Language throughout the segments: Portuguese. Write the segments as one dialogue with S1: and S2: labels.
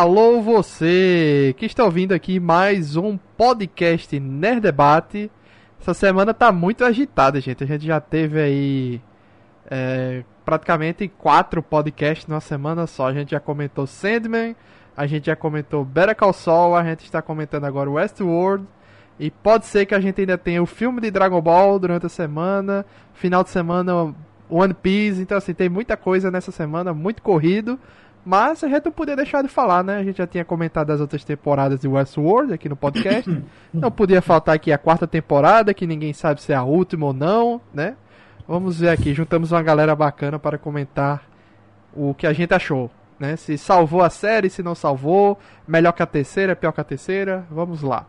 S1: Alô você que está ouvindo aqui mais um podcast Nerd Debate. Essa semana tá muito agitada, gente. A gente já teve aí é, praticamente quatro podcasts numa semana só. A gente já comentou Sandman, a gente já comentou Better Call Saul, a gente está comentando agora Westworld. E pode ser que a gente ainda tenha o filme de Dragon Ball durante a semana, final de semana One Piece. Então assim, tem muita coisa nessa semana, muito corrido. Mas a gente não podia deixar de falar, né? A gente já tinha comentado as outras temporadas de Westworld aqui no podcast. não podia faltar aqui a quarta temporada, que ninguém sabe se é a última ou não, né? Vamos ver aqui, juntamos uma galera bacana para comentar o que a gente achou, né? Se salvou a série, se não salvou, melhor que a terceira, pior que a terceira, vamos lá.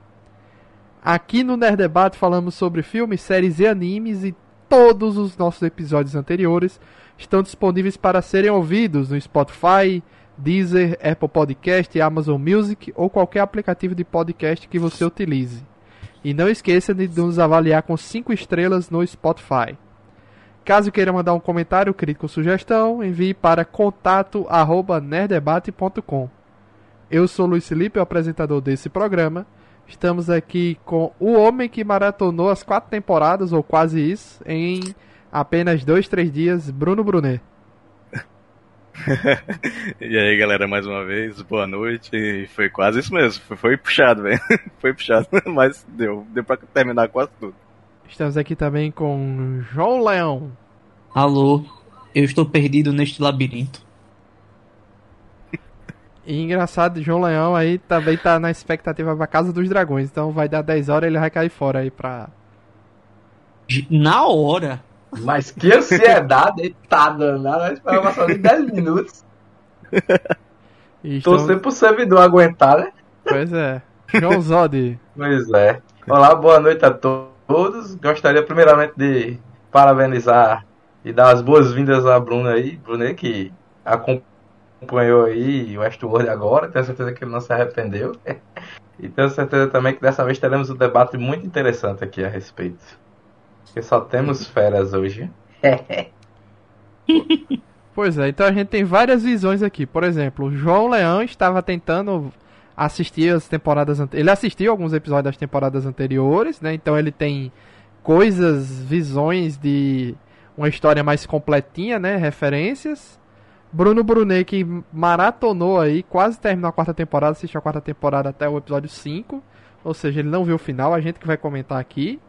S1: Aqui no Nerd Debate falamos sobre filmes, séries e animes e todos os nossos episódios anteriores estão disponíveis para serem ouvidos no Spotify, Deezer, Apple Podcast, Amazon Music ou qualquer aplicativo de podcast que você utilize. E não esqueça de nos avaliar com 5 estrelas no Spotify. Caso queira mandar um comentário, crítico ou sugestão, envie para contato@nerdebate.com. Eu sou Luiz Felipe, o apresentador desse programa. Estamos aqui com o homem que maratonou as quatro temporadas, ou quase isso, em apenas dois, três dias, Bruno Brunet.
S2: e aí, galera, mais uma vez, boa noite. E foi quase isso mesmo. Foi, foi puxado, velho. Foi puxado, mas deu. Deu pra terminar quase tudo.
S1: Estamos aqui também com João Leão.
S3: Alô, eu estou perdido neste labirinto.
S1: E engraçado, João Leão aí também tá na expectativa pra Casa dos Dragões. Então vai dar 10 horas e ele vai cair fora aí pra.
S3: Na hora!
S4: Mas que ansiedade, tá danada. Nós esperamos só de 10 minutos. Estamos... Torcer pro servidor aguentar, né?
S1: Pois é. João Zod.
S4: pois é. Olá, boa noite a todos. Gostaria primeiramente de parabenizar e dar as boas-vindas à Bruna aí. Bruna que acompanhou aí o Westworld agora. Tenho certeza que ele não se arrependeu. e tenho certeza também que dessa vez teremos um debate muito interessante aqui a respeito. Porque só temos feras hoje.
S1: pois é, então a gente tem várias visões aqui. Por exemplo, o João Leão estava tentando assistir as temporadas anteriores. Ele assistiu alguns episódios das temporadas anteriores, né? Então ele tem coisas, visões de uma história mais completinha, né? Referências. Bruno Brunet, que maratonou aí, quase terminou a quarta temporada, assistiu a quarta temporada até o episódio 5. Ou seja, ele não viu o final, a gente que vai comentar aqui.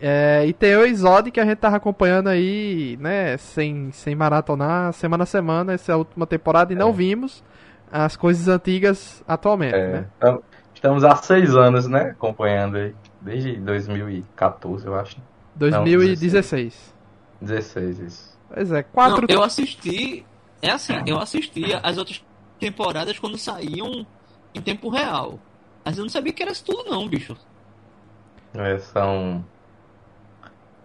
S1: É, e tem o Exode que a gente tava acompanhando aí, né, sem, sem maratonar, semana a semana, essa é a última temporada, e é. não vimos as coisas antigas atualmente, é. né?
S4: Então, estamos há seis anos, né, acompanhando aí, desde 2014, eu acho.
S1: 2016.
S4: Não, 16, isso.
S1: Pois é, quatro...
S3: Não, eu assisti, é assim, eu assistia as outras temporadas quando saíam em tempo real. Mas eu não sabia que era isso tudo não, bicho.
S4: É, são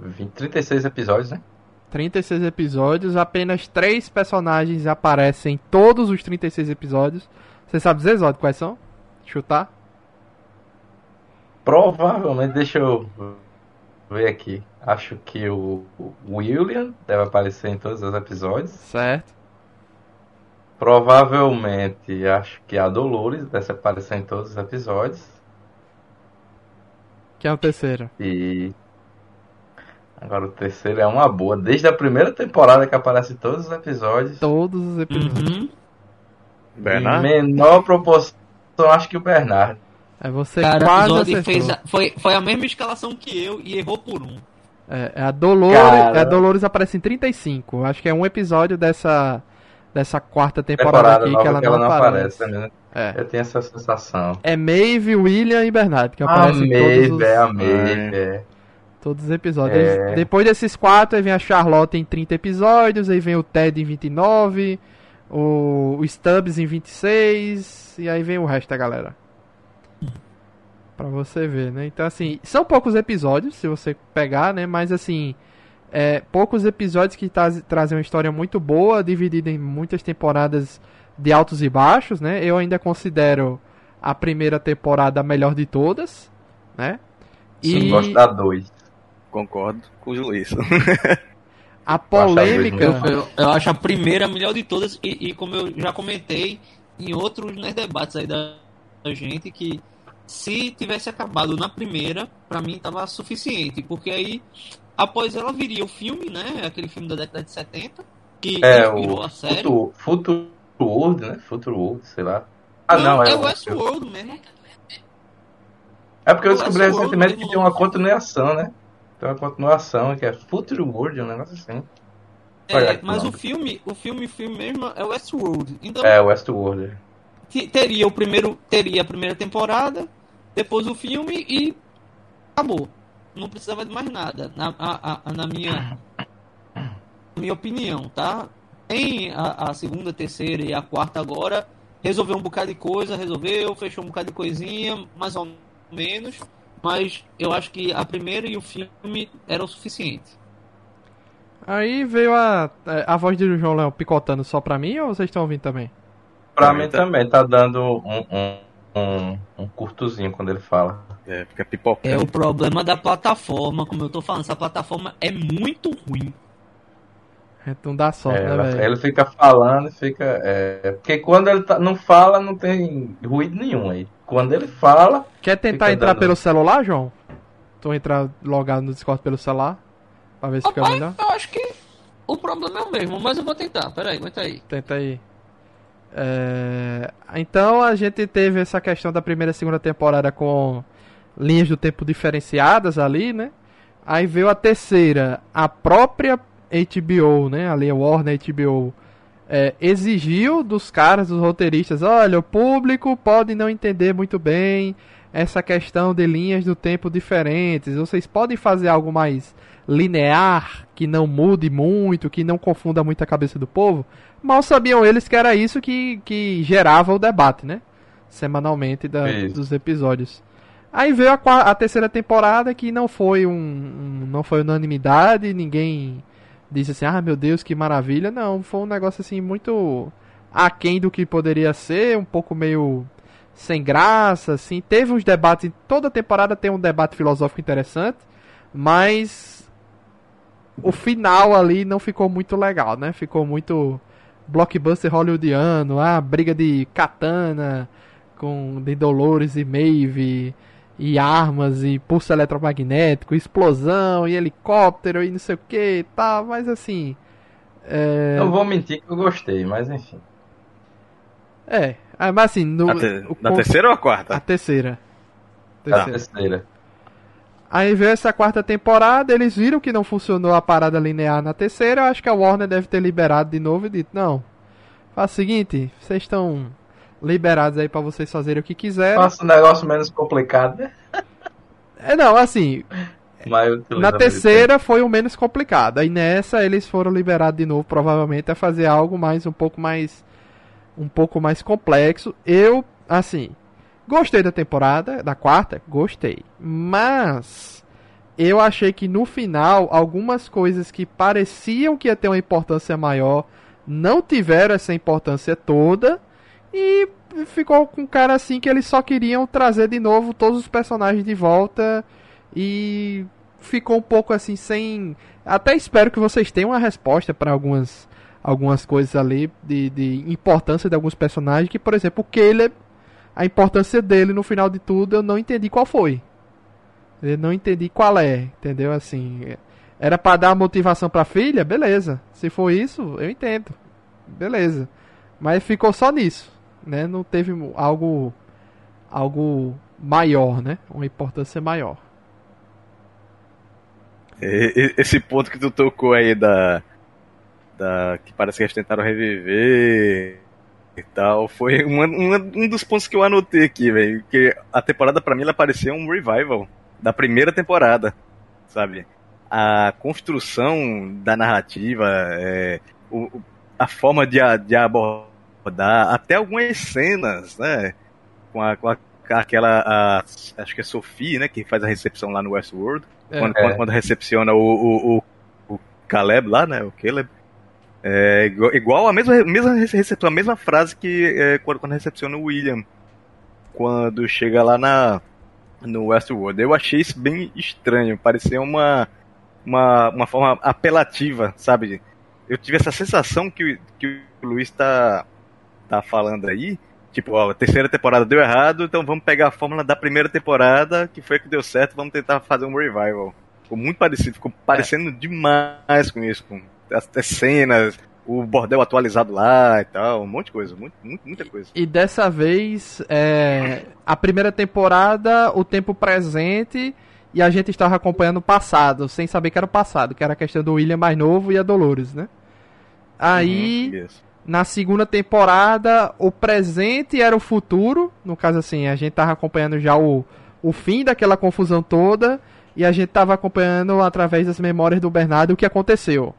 S4: 20, 36 episódios, né?
S1: 36 episódios, apenas três personagens aparecem em todos os 36 episódios. Você sabe dizer, Zod, quais são? Chutar?
S4: Provavelmente, deixa eu ver aqui. Acho que o William deve aparecer em todos os episódios.
S1: Certo.
S4: Provavelmente, acho que a Dolores deve aparecer em todos os episódios.
S1: Que é o terceiro.
S4: E Agora o terceiro é uma boa. Desde a primeira temporada que aparece em todos os episódios.
S1: Todos os episódios. Uhum.
S4: Bernardo? Em menor proporção, acho que o Bernardo.
S1: É você Cara, quase
S3: fez a, foi, foi a mesma escalação que eu e errou por um.
S1: É, é a Dolores, é a Dolores aparece em 35. Acho que é um episódio dessa dessa quarta temporada, temporada aqui que ela, que ela não, não aparece. aparece
S4: né? é. Eu tenho essa sensação.
S1: É Maeve, William e Bernardo que aparecem
S4: a Maeve, todos os... é a Maeve, é.
S1: Todos os episódios. É... Depois desses quatro, aí vem a Charlotte em 30 episódios, aí vem o Ted em 29, o, o Stubbs em 26, e aí vem o resto da galera. Pra você ver, né? Então, assim, são poucos episódios, se você pegar, né? Mas, assim, é, poucos episódios que trazem uma história muito boa, dividida em muitas temporadas de altos e baixos, né? Eu ainda considero a primeira temporada a melhor de todas, né?
S4: Sim, e... gosto da 2.
S2: Concordo com o Luiz.
S1: A polêmica.
S3: Eu, eu, eu, acho a primeira a melhor de todas, e, e, como eu já comentei, em outros né, debates aí da gente que se tivesse acabado na primeira, para mim tava suficiente, porque aí após ela viria o filme, né, aquele filme da década de 70, que
S4: É,
S3: inspirou
S4: o
S3: a série.
S4: Futuro, Futuro World, né? Futuro World, sei lá. Ah, não,
S3: é
S4: é,
S3: o Westworld mesmo.
S4: É porque eu
S3: o
S4: descobri recentemente que tem uma continuação, né? Tem uma continuação que é Futuro World, um negócio assim.
S3: É, mas o filme, o filme, o filme mesmo é Westworld. Então
S4: É, Westworld.
S3: te- teria o primeiro, teria a primeira temporada, depois o filme e acabou. Não precisava de mais nada, na, a- a- na minha, minha opinião, tá? Tem a, a segunda, terceira e a quarta agora, resolveu um bocado de coisa, resolveu, fechou um bocado de coisinha, mais ou menos, mas eu acho que a primeira e o filme eram o suficiente.
S1: Aí veio a, a voz do João Léo picotando só pra mim ou vocês estão ouvindo também?
S4: Pra mim
S2: tá.
S4: também tá dando um, um, um, um curtozinho quando ele fala.
S2: É, fica pipoca.
S3: É o problema da plataforma, como eu tô falando, essa plataforma é muito ruim.
S1: Não dá sorte,
S4: É,
S1: né,
S4: ela-
S1: velho?
S4: ele fica falando, fica. É, porque quando ele tá- não fala, não tem ruído nenhum aí. Quando ele fala,
S1: Quer tentar
S4: fica
S1: entrar
S4: dando-
S1: pelo celular, João? Tu entrar logado no Discord pelo celular? Pra ver se fica
S3: Rapaz,
S1: melhor?
S3: eu acho que o problema é o mesmo, mas eu vou tentar. Peraí, aguenta aí.
S1: Tenta aí. É, Então a gente teve essa questão da primeira e segunda temporada com linhas do tempo diferenciadas ali, né? Aí veio a terceira, a própria HBO, né? Ali a Warner HBO é, exigiu dos caras, dos roteiristas, olha, o público pode não entender muito bem essa questão de linhas do tempo diferentes. Vocês podem fazer algo mais linear, que não mude muito, que não confunda muito a cabeça do povo. Mal sabiam eles que era isso que, que gerava o debate, né? Semanalmente da- dos episódios. Aí veio a, a terceira temporada que não foi um, um- não foi unanimidade, ninguém disse assim, ah meu Deus, que maravilha. Não, foi um negócio assim muito aquém do que poderia ser, um pouco meio sem graça, assim. Teve uns debates, toda temporada tem um debate filosófico interessante, mas o final ali não ficou muito legal, né? Ficou muito blockbuster hollywoodiano, ah, briga de katana com de Dolores e Maeve e armas e pulso eletromagnético, explosão e helicóptero e não sei o que e tal, mas assim, é,
S4: não vou mentir que eu gostei, mas enfim.
S1: é, ah, mas assim, no,
S2: Na, te-
S1: o
S2: na terceira ou a
S1: a
S2: quarta?
S1: terceira.
S4: A
S1: Terceira.
S4: terceira.
S1: Aí veio essa quarta temporada, eles viram que não funcionou a parada linear na terceira, eu acho que a Warner deve ter liberado de novo e dito, não, faz o seguinte, vocês estão liberados aí pra vocês fazerem o que quiserem.
S4: Faça um negócio menos complicado, né?
S1: É, não, assim, na terceira foi o menos complicado, aí nessa eles foram liberados de novo, provavelmente, a fazer algo mais, um pouco mais, um pouco mais complexo. Eu, assim, gostei da temporada, da quarta, gostei, mas eu achei que no final algumas coisas que pareciam que ia ter uma importância maior não tiveram essa importância toda e ficou com cara assim que eles só queriam trazer de novo todos os personagens de volta e ficou um pouco assim sem até espero que vocês tenham uma resposta para algumas algumas coisas ali de, de importância de alguns personagens que por exemplo o Caleb a importância dele no final de tudo eu não entendi qual foi eu não entendi qual é, entendeu? Assim, era pra dar motivação pra filha, beleza. Se for isso, eu entendo. Beleza. Mas ficou só nisso, né? Não teve algo algo maior, né? Uma importância maior.
S2: Esse ponto que tu tocou aí da. da que parece que eles tentaram reviver e tal, foi uma- uma- um dos pontos que eu anotei aqui, velho. Que a temporada pra mim ela parecia um revival da primeira temporada, sabe? A construção da narrativa, é, o- a forma de, de abordar, até algumas cenas, né? Com, a, com a- aquela. a- acho que é Sophie, né? Que faz a recepção lá no Westworld
S1: É.
S2: quando, quando, quando recepciona o, o, o, o Caleb lá, né? O Caleb. É igual, igual a mesma, mesma recepção, a mesma frase que é, quando, quando recepciona o William. Quando chega lá na, no Westworld. Eu achei isso bem estranho. Parecia uma, uma, uma forma apelativa, sabe? Eu tive essa sensação que, o- que o Luiz tá, tá falando aí, tipo, ó, a terceira temporada deu errado, então vamos pegar a fórmula da primeira temporada, que foi a que deu certo, vamos tentar fazer um revival. Ficou muito parecido, ficou parecendo demais com isso, com as, as cenas, o bordel atualizado lá e tal, um monte de coisa, muito, muita coisa.
S1: E dessa vez, é, a primeira temporada, o tempo presente, e a gente estava acompanhando o passado, sem saber que era o passado, que era a questão do William mais novo e a Dolores, né? Aí,
S2: Uhum.
S1: Na segunda temporada, o presente era o futuro, no caso assim, a gente tava acompanhando já o, o fim daquela confusão toda, e a gente tava acompanhando através das memórias do Bernardo o que aconteceu,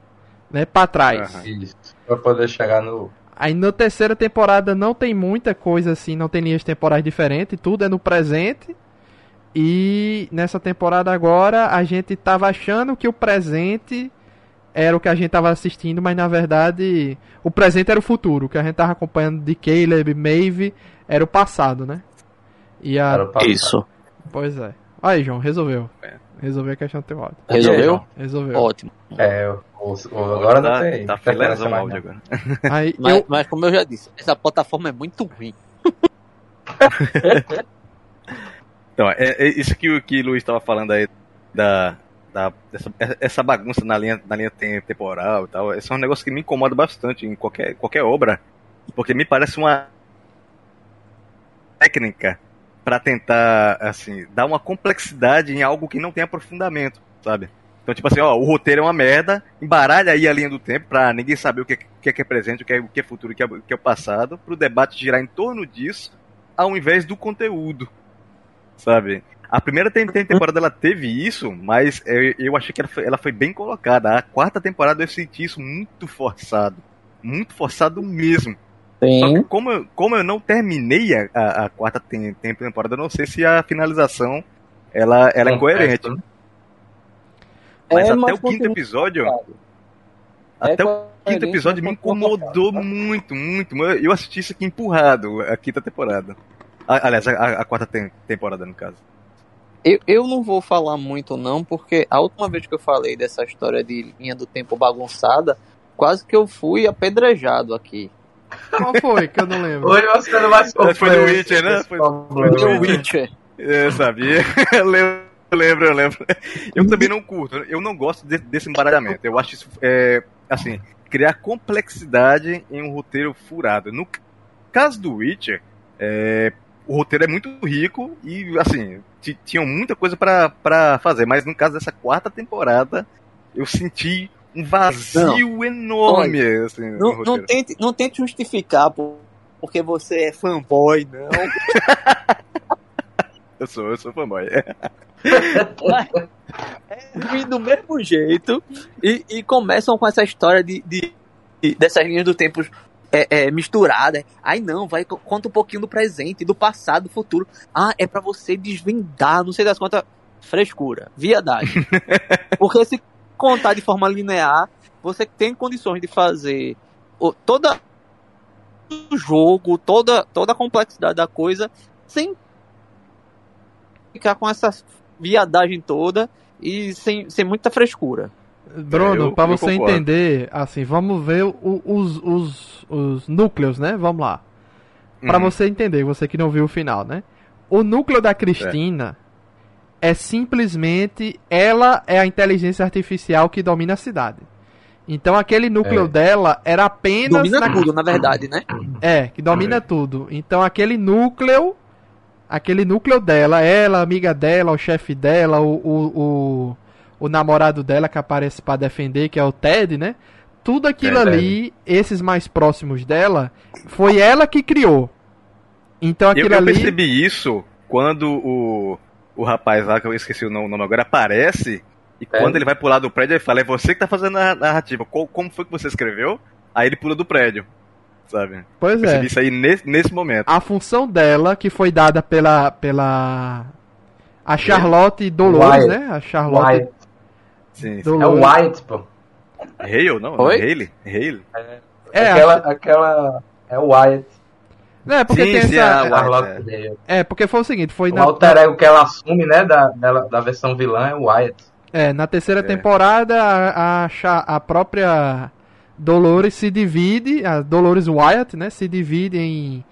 S1: né, pra trás.
S2: Aham.
S4: Isso. Pra poder chegar no.
S1: Aí na terceira temporada não tem muita coisa assim, não tem linhas temporais diferentes, tudo é no presente. E nessa temporada agora a gente tava achando que o presente era o que a gente tava assistindo, mas na verdade o presente era o futuro, o que a gente tava acompanhando de Caleb, Maeve, era o passado, né? E a...
S4: Para o passado.
S5: Isso.
S1: Pois é. Aí, João, resolveu.
S2: É.
S1: Resolveu a questão do teu áudio.
S5: Resolveu?
S1: Resolveu.
S5: Ótimo.
S4: É, o, o- agora não
S2: tá,
S4: tem.
S2: Tá filezão o áudio
S4: não.
S2: agora.
S1: Aí
S5: Mas,
S1: eu...
S5: mas como eu já disse, essa plataforma é muito ruim.
S2: Então, é, é isso que o que o Luiz estava falando aí da, da dessa, essa bagunça na linha, na linha tem- temporal e tal. Esse é um negócio que me incomoda bastante em qualquer, qualquer obra, porque me parece uma técnica para tentar assim dar uma complexidade em algo que não tem aprofundamento, sabe? Então, tipo assim, ó, o roteiro é uma merda, embaralha aí a linha do tempo pra ninguém saber o que, que é que é presente, o que é, o que é futuro, o que é, o que é passado, pro debate girar em torno disso, ao invés do conteúdo sabe? A primeira tem- tem temporada ela teve isso, mas eu, eu achei que ela foi, ela foi bem colocada. A quarta temporada eu senti isso muito forçado. Muito forçado mesmo. Só que como eu, como eu não terminei a, a- a quarta tem- tem- temporada, eu não sei se a finalização ela, ela é
S4: Complexo,
S2: coerente.
S4: né?
S2: Mas
S5: É,
S2: até o quinto episódio,
S5: complicado.
S2: até
S5: É
S2: o
S5: coerente,
S2: quinto episódio me incomodou muito, muito. Eu assisti isso aqui empurrado, a quinta temporada. Aliás, a, a quarta tem- temporada, no caso.
S5: Eu, eu não vou falar muito não, porque a última vez que eu falei dessa história de linha do tempo bagunçada, quase que eu fui apedrejado aqui.
S1: Qual foi que eu não lembro?
S4: Hoje você não vai sofrer.
S2: Foi do Witcher, né? Foi- foi
S5: Witcher.
S2: Eu sabia. Eu lembro, eu lembro, eu lembro. Eu também não curto. Eu não gosto de- desse embaralhamento. Eu acho isso, é, assim, criar complexidade em um roteiro furado. No caso do Witcher, é, o roteiro é muito rico e, assim, tinham muita coisa pra pra fazer. Mas no caso dessa quarta temporada, eu senti um vazio enorme, assim, no
S5: Não, não, tente, não tente justificar por- porque você é fanboy, não.
S2: Eu sou, eu sou fanboy.
S5: É do mesmo jeito. E, e começam com essa história de, de- de- dessas linhas do tempo é, é, misturadas. Aí não, vai, co- conta um pouquinho do presente, do passado, do futuro. Ah, é pra você desvendar, não sei das contas. Frescura, viadagem. Porque se contar de forma linear, você tem condições de fazer o, toda o jogo, toda, toda a complexidade da coisa, sem ficar com essa viadagem toda e sem, sem muita frescura.
S1: Bruno, pra
S2: eu
S1: você
S2: concordo.
S1: entender, assim, vamos ver o- os, os, os núcleos, né? Vamos lá. Pra
S2: Uhum.
S1: você entender, você que não viu o final, né? O núcleo da Cristina é. simplesmente ela é a inteligência artificial que domina a cidade. Então aquele núcleo
S4: É.
S1: dela era apenas
S5: Domina
S1: na-
S5: tudo, na verdade, né?
S1: é, que domina tudo. Então aquele núcleo, aquele núcleo dela, ela, a amiga dela, o chefe dela, o, o, o, o namorado dela que aparece pra defender, que é o Ted, né? Tudo aquilo
S4: É,
S1: ali, esses mais próximos dela, foi ela que criou. Então
S2: Eu,
S1: aquilo
S2: eu
S1: ali.
S2: percebi isso quando o, o rapaz lá, que eu esqueci o nome, agora, aparece. E
S4: É.
S2: quando ele vai pular do prédio, ele fala: É você que tá fazendo a narrativa. Qual- como foi que você escreveu? Aí ele pula do prédio. Sabe?
S1: Pois é.
S2: Percebi isso aí nesse, nesse momento.
S1: A função dela, que foi dada pela. pela. A Charlotte Dolores,
S4: Wyatt.
S1: né? A Charlotte
S4: White.
S2: Sim, sim.
S4: É o White, pô.
S2: Hale, não?
S5: Oi?
S2: Hale? Hale?
S1: É,
S4: aquela, aquela. É o Wyatt.
S1: É, porque
S2: Sim,
S1: tem
S2: sim,
S1: essa. é,
S4: Charlotte Dale.
S1: É, porque foi o seguinte, foi
S4: O
S1: na,
S4: alter ego que ela assume, né, da, dela- da versão vilã é o Wyatt.
S1: é, na terceira
S2: É.
S1: temporada a, a, a própria Dolores se divide, a Dolores Wyatt, né, se divide em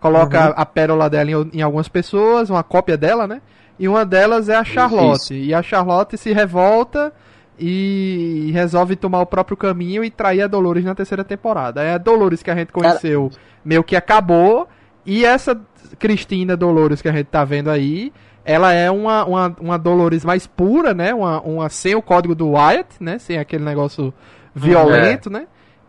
S1: coloca
S5: Uhum.
S1: a pérola dela em, em algumas pessoas, uma cópia dela, né? E uma delas é a Charlotte. E a Charlotte se revolta e resolve tomar o próprio caminho e trair a Dolores na terceira temporada. É a Dolores que a gente conheceu meio que acabou. E essa Cristina Dolores que a gente tá vendo aí, ela é uma, uma, uma Dolores mais pura, né? Uma, uma sem o código do Wyatt, né? Sem aquele negócio violento, né?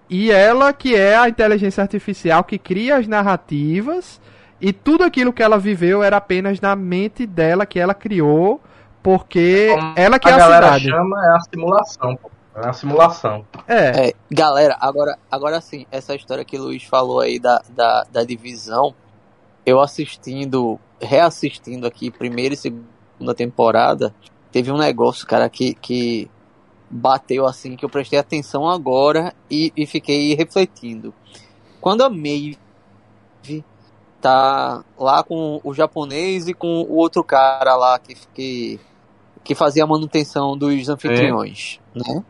S1: E ela que é a inteligência artificial que cria as narrativas e tudo aquilo que ela viveu era apenas na mente dela que ela criou, porque
S4: Como
S1: ela que
S4: a
S1: é a
S4: galera
S1: cidade.
S4: chama é a simulação, pô. É uma simulação.
S1: É,
S5: É, galera, agora, agora sim, essa história que o Luiz falou aí da, da, da divisão, eu assistindo, reassistindo aqui primeira e segunda temporada, teve um negócio, cara, que, que bateu assim, que eu prestei atenção agora e, e fiquei refletindo. Quando a Maeve tá lá com o japonês e com o outro cara lá que, que, que fazia a manutenção dos anfitriões, né?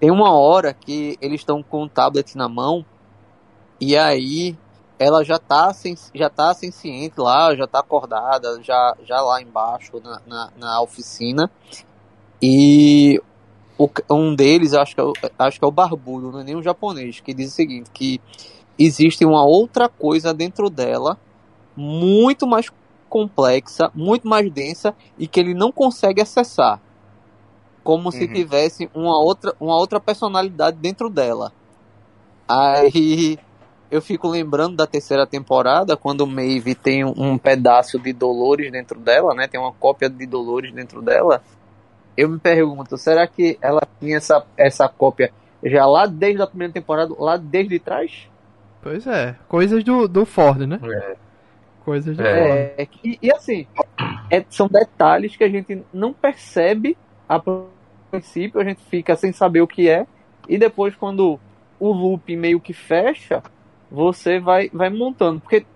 S5: Tem uma hora que eles estão com o tablet na mão e aí ela já tá, sem, já tá senciente lá, já tá acordada, já, já lá embaixo na, na, na oficina. E o, um deles, acho que, é o, acho que é o Barbudo, não é nem um japonês, que diz o seguinte, que existe uma outra coisa dentro dela, muito mais complexa, muito mais densa, e que ele não consegue acessar. Como se
S2: Uhum.
S5: tivesse uma outra, uma outra personalidade dentro dela. Aí eu fico lembrando da terceira temporada, quando Maeve tem um, um pedaço de Dolores dentro dela, né? Tem uma cópia de Dolores dentro dela. Eu me pergunto, será que ela tinha essa, essa cópia já lá desde a primeira temporada, lá desde trás?
S1: pois é. Coisas do, do Ford, né?
S4: É.
S1: Coisas do
S4: É.
S5: É, e, e assim, é- são detalhes que a gente não percebe a princípio, a gente fica sem saber o que é, e depois quando o loop meio que fecha, você vai, vai montando. Porque,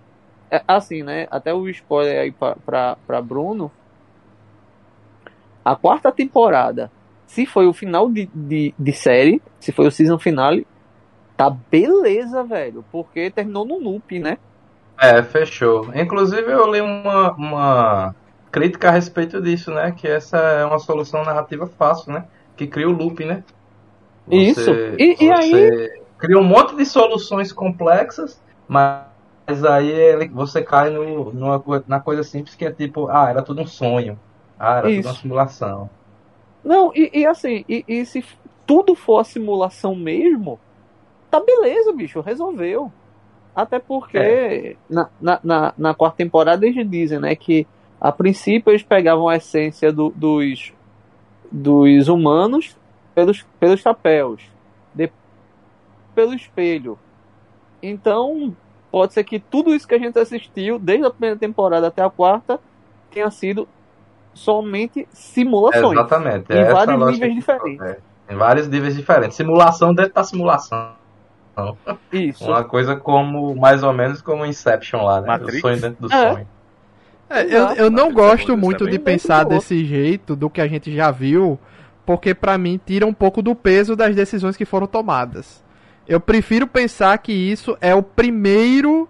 S5: é, assim, né, até o spoiler aí pra, pra, pra Bruno, a quarta temporada, se foi o final de, de, de série, se foi o season finale, tá beleza, velho, porque terminou no loop, né?
S4: É, fechou. Inclusive eu li uma, uma crítica a respeito disso, né? Que essa é uma solução narrativa fácil, né? Que cria o loop, né?
S5: Isso. E- e
S4: você cria um monte de soluções complexas, mas aí ele, você cai no, numa, na coisa simples que é tipo, ah, era tudo um sonho. Ah, era
S5: Isso.
S4: tudo uma simulação.
S5: Não, e, e assim, e, e se tudo for a simulação mesmo, tá beleza, bicho, resolveu. Até porque
S4: É.
S5: na, na, na, na quarta temporada eles dizem, né, que a princípio eles pegavam a essência do- dos, dos humanos pelos, pelos chapéus, depois pelo espelho. Então, pode ser que tudo isso que a gente assistiu, desde a primeira temporada até a quarta, tenha sido somente simulações.
S4: Exatamente.
S5: Em
S4: é essa
S5: vários níveis diferentes.
S4: é, em vários níveis diferentes. Simulação dentro da simulação.
S5: Isso.
S4: Uma coisa como, mais ou menos como Inception lá, né?
S2: Matrix?
S4: O sonho dentro do
S5: É.
S4: sonho.
S1: É, eu, eu não
S2: é
S1: gosto muito
S2: é
S1: de pensar desse jeito, do que a gente já viu, porque pra mim tira um pouco do peso das decisões que foram tomadas. Eu prefiro pensar que isso é o primeiro.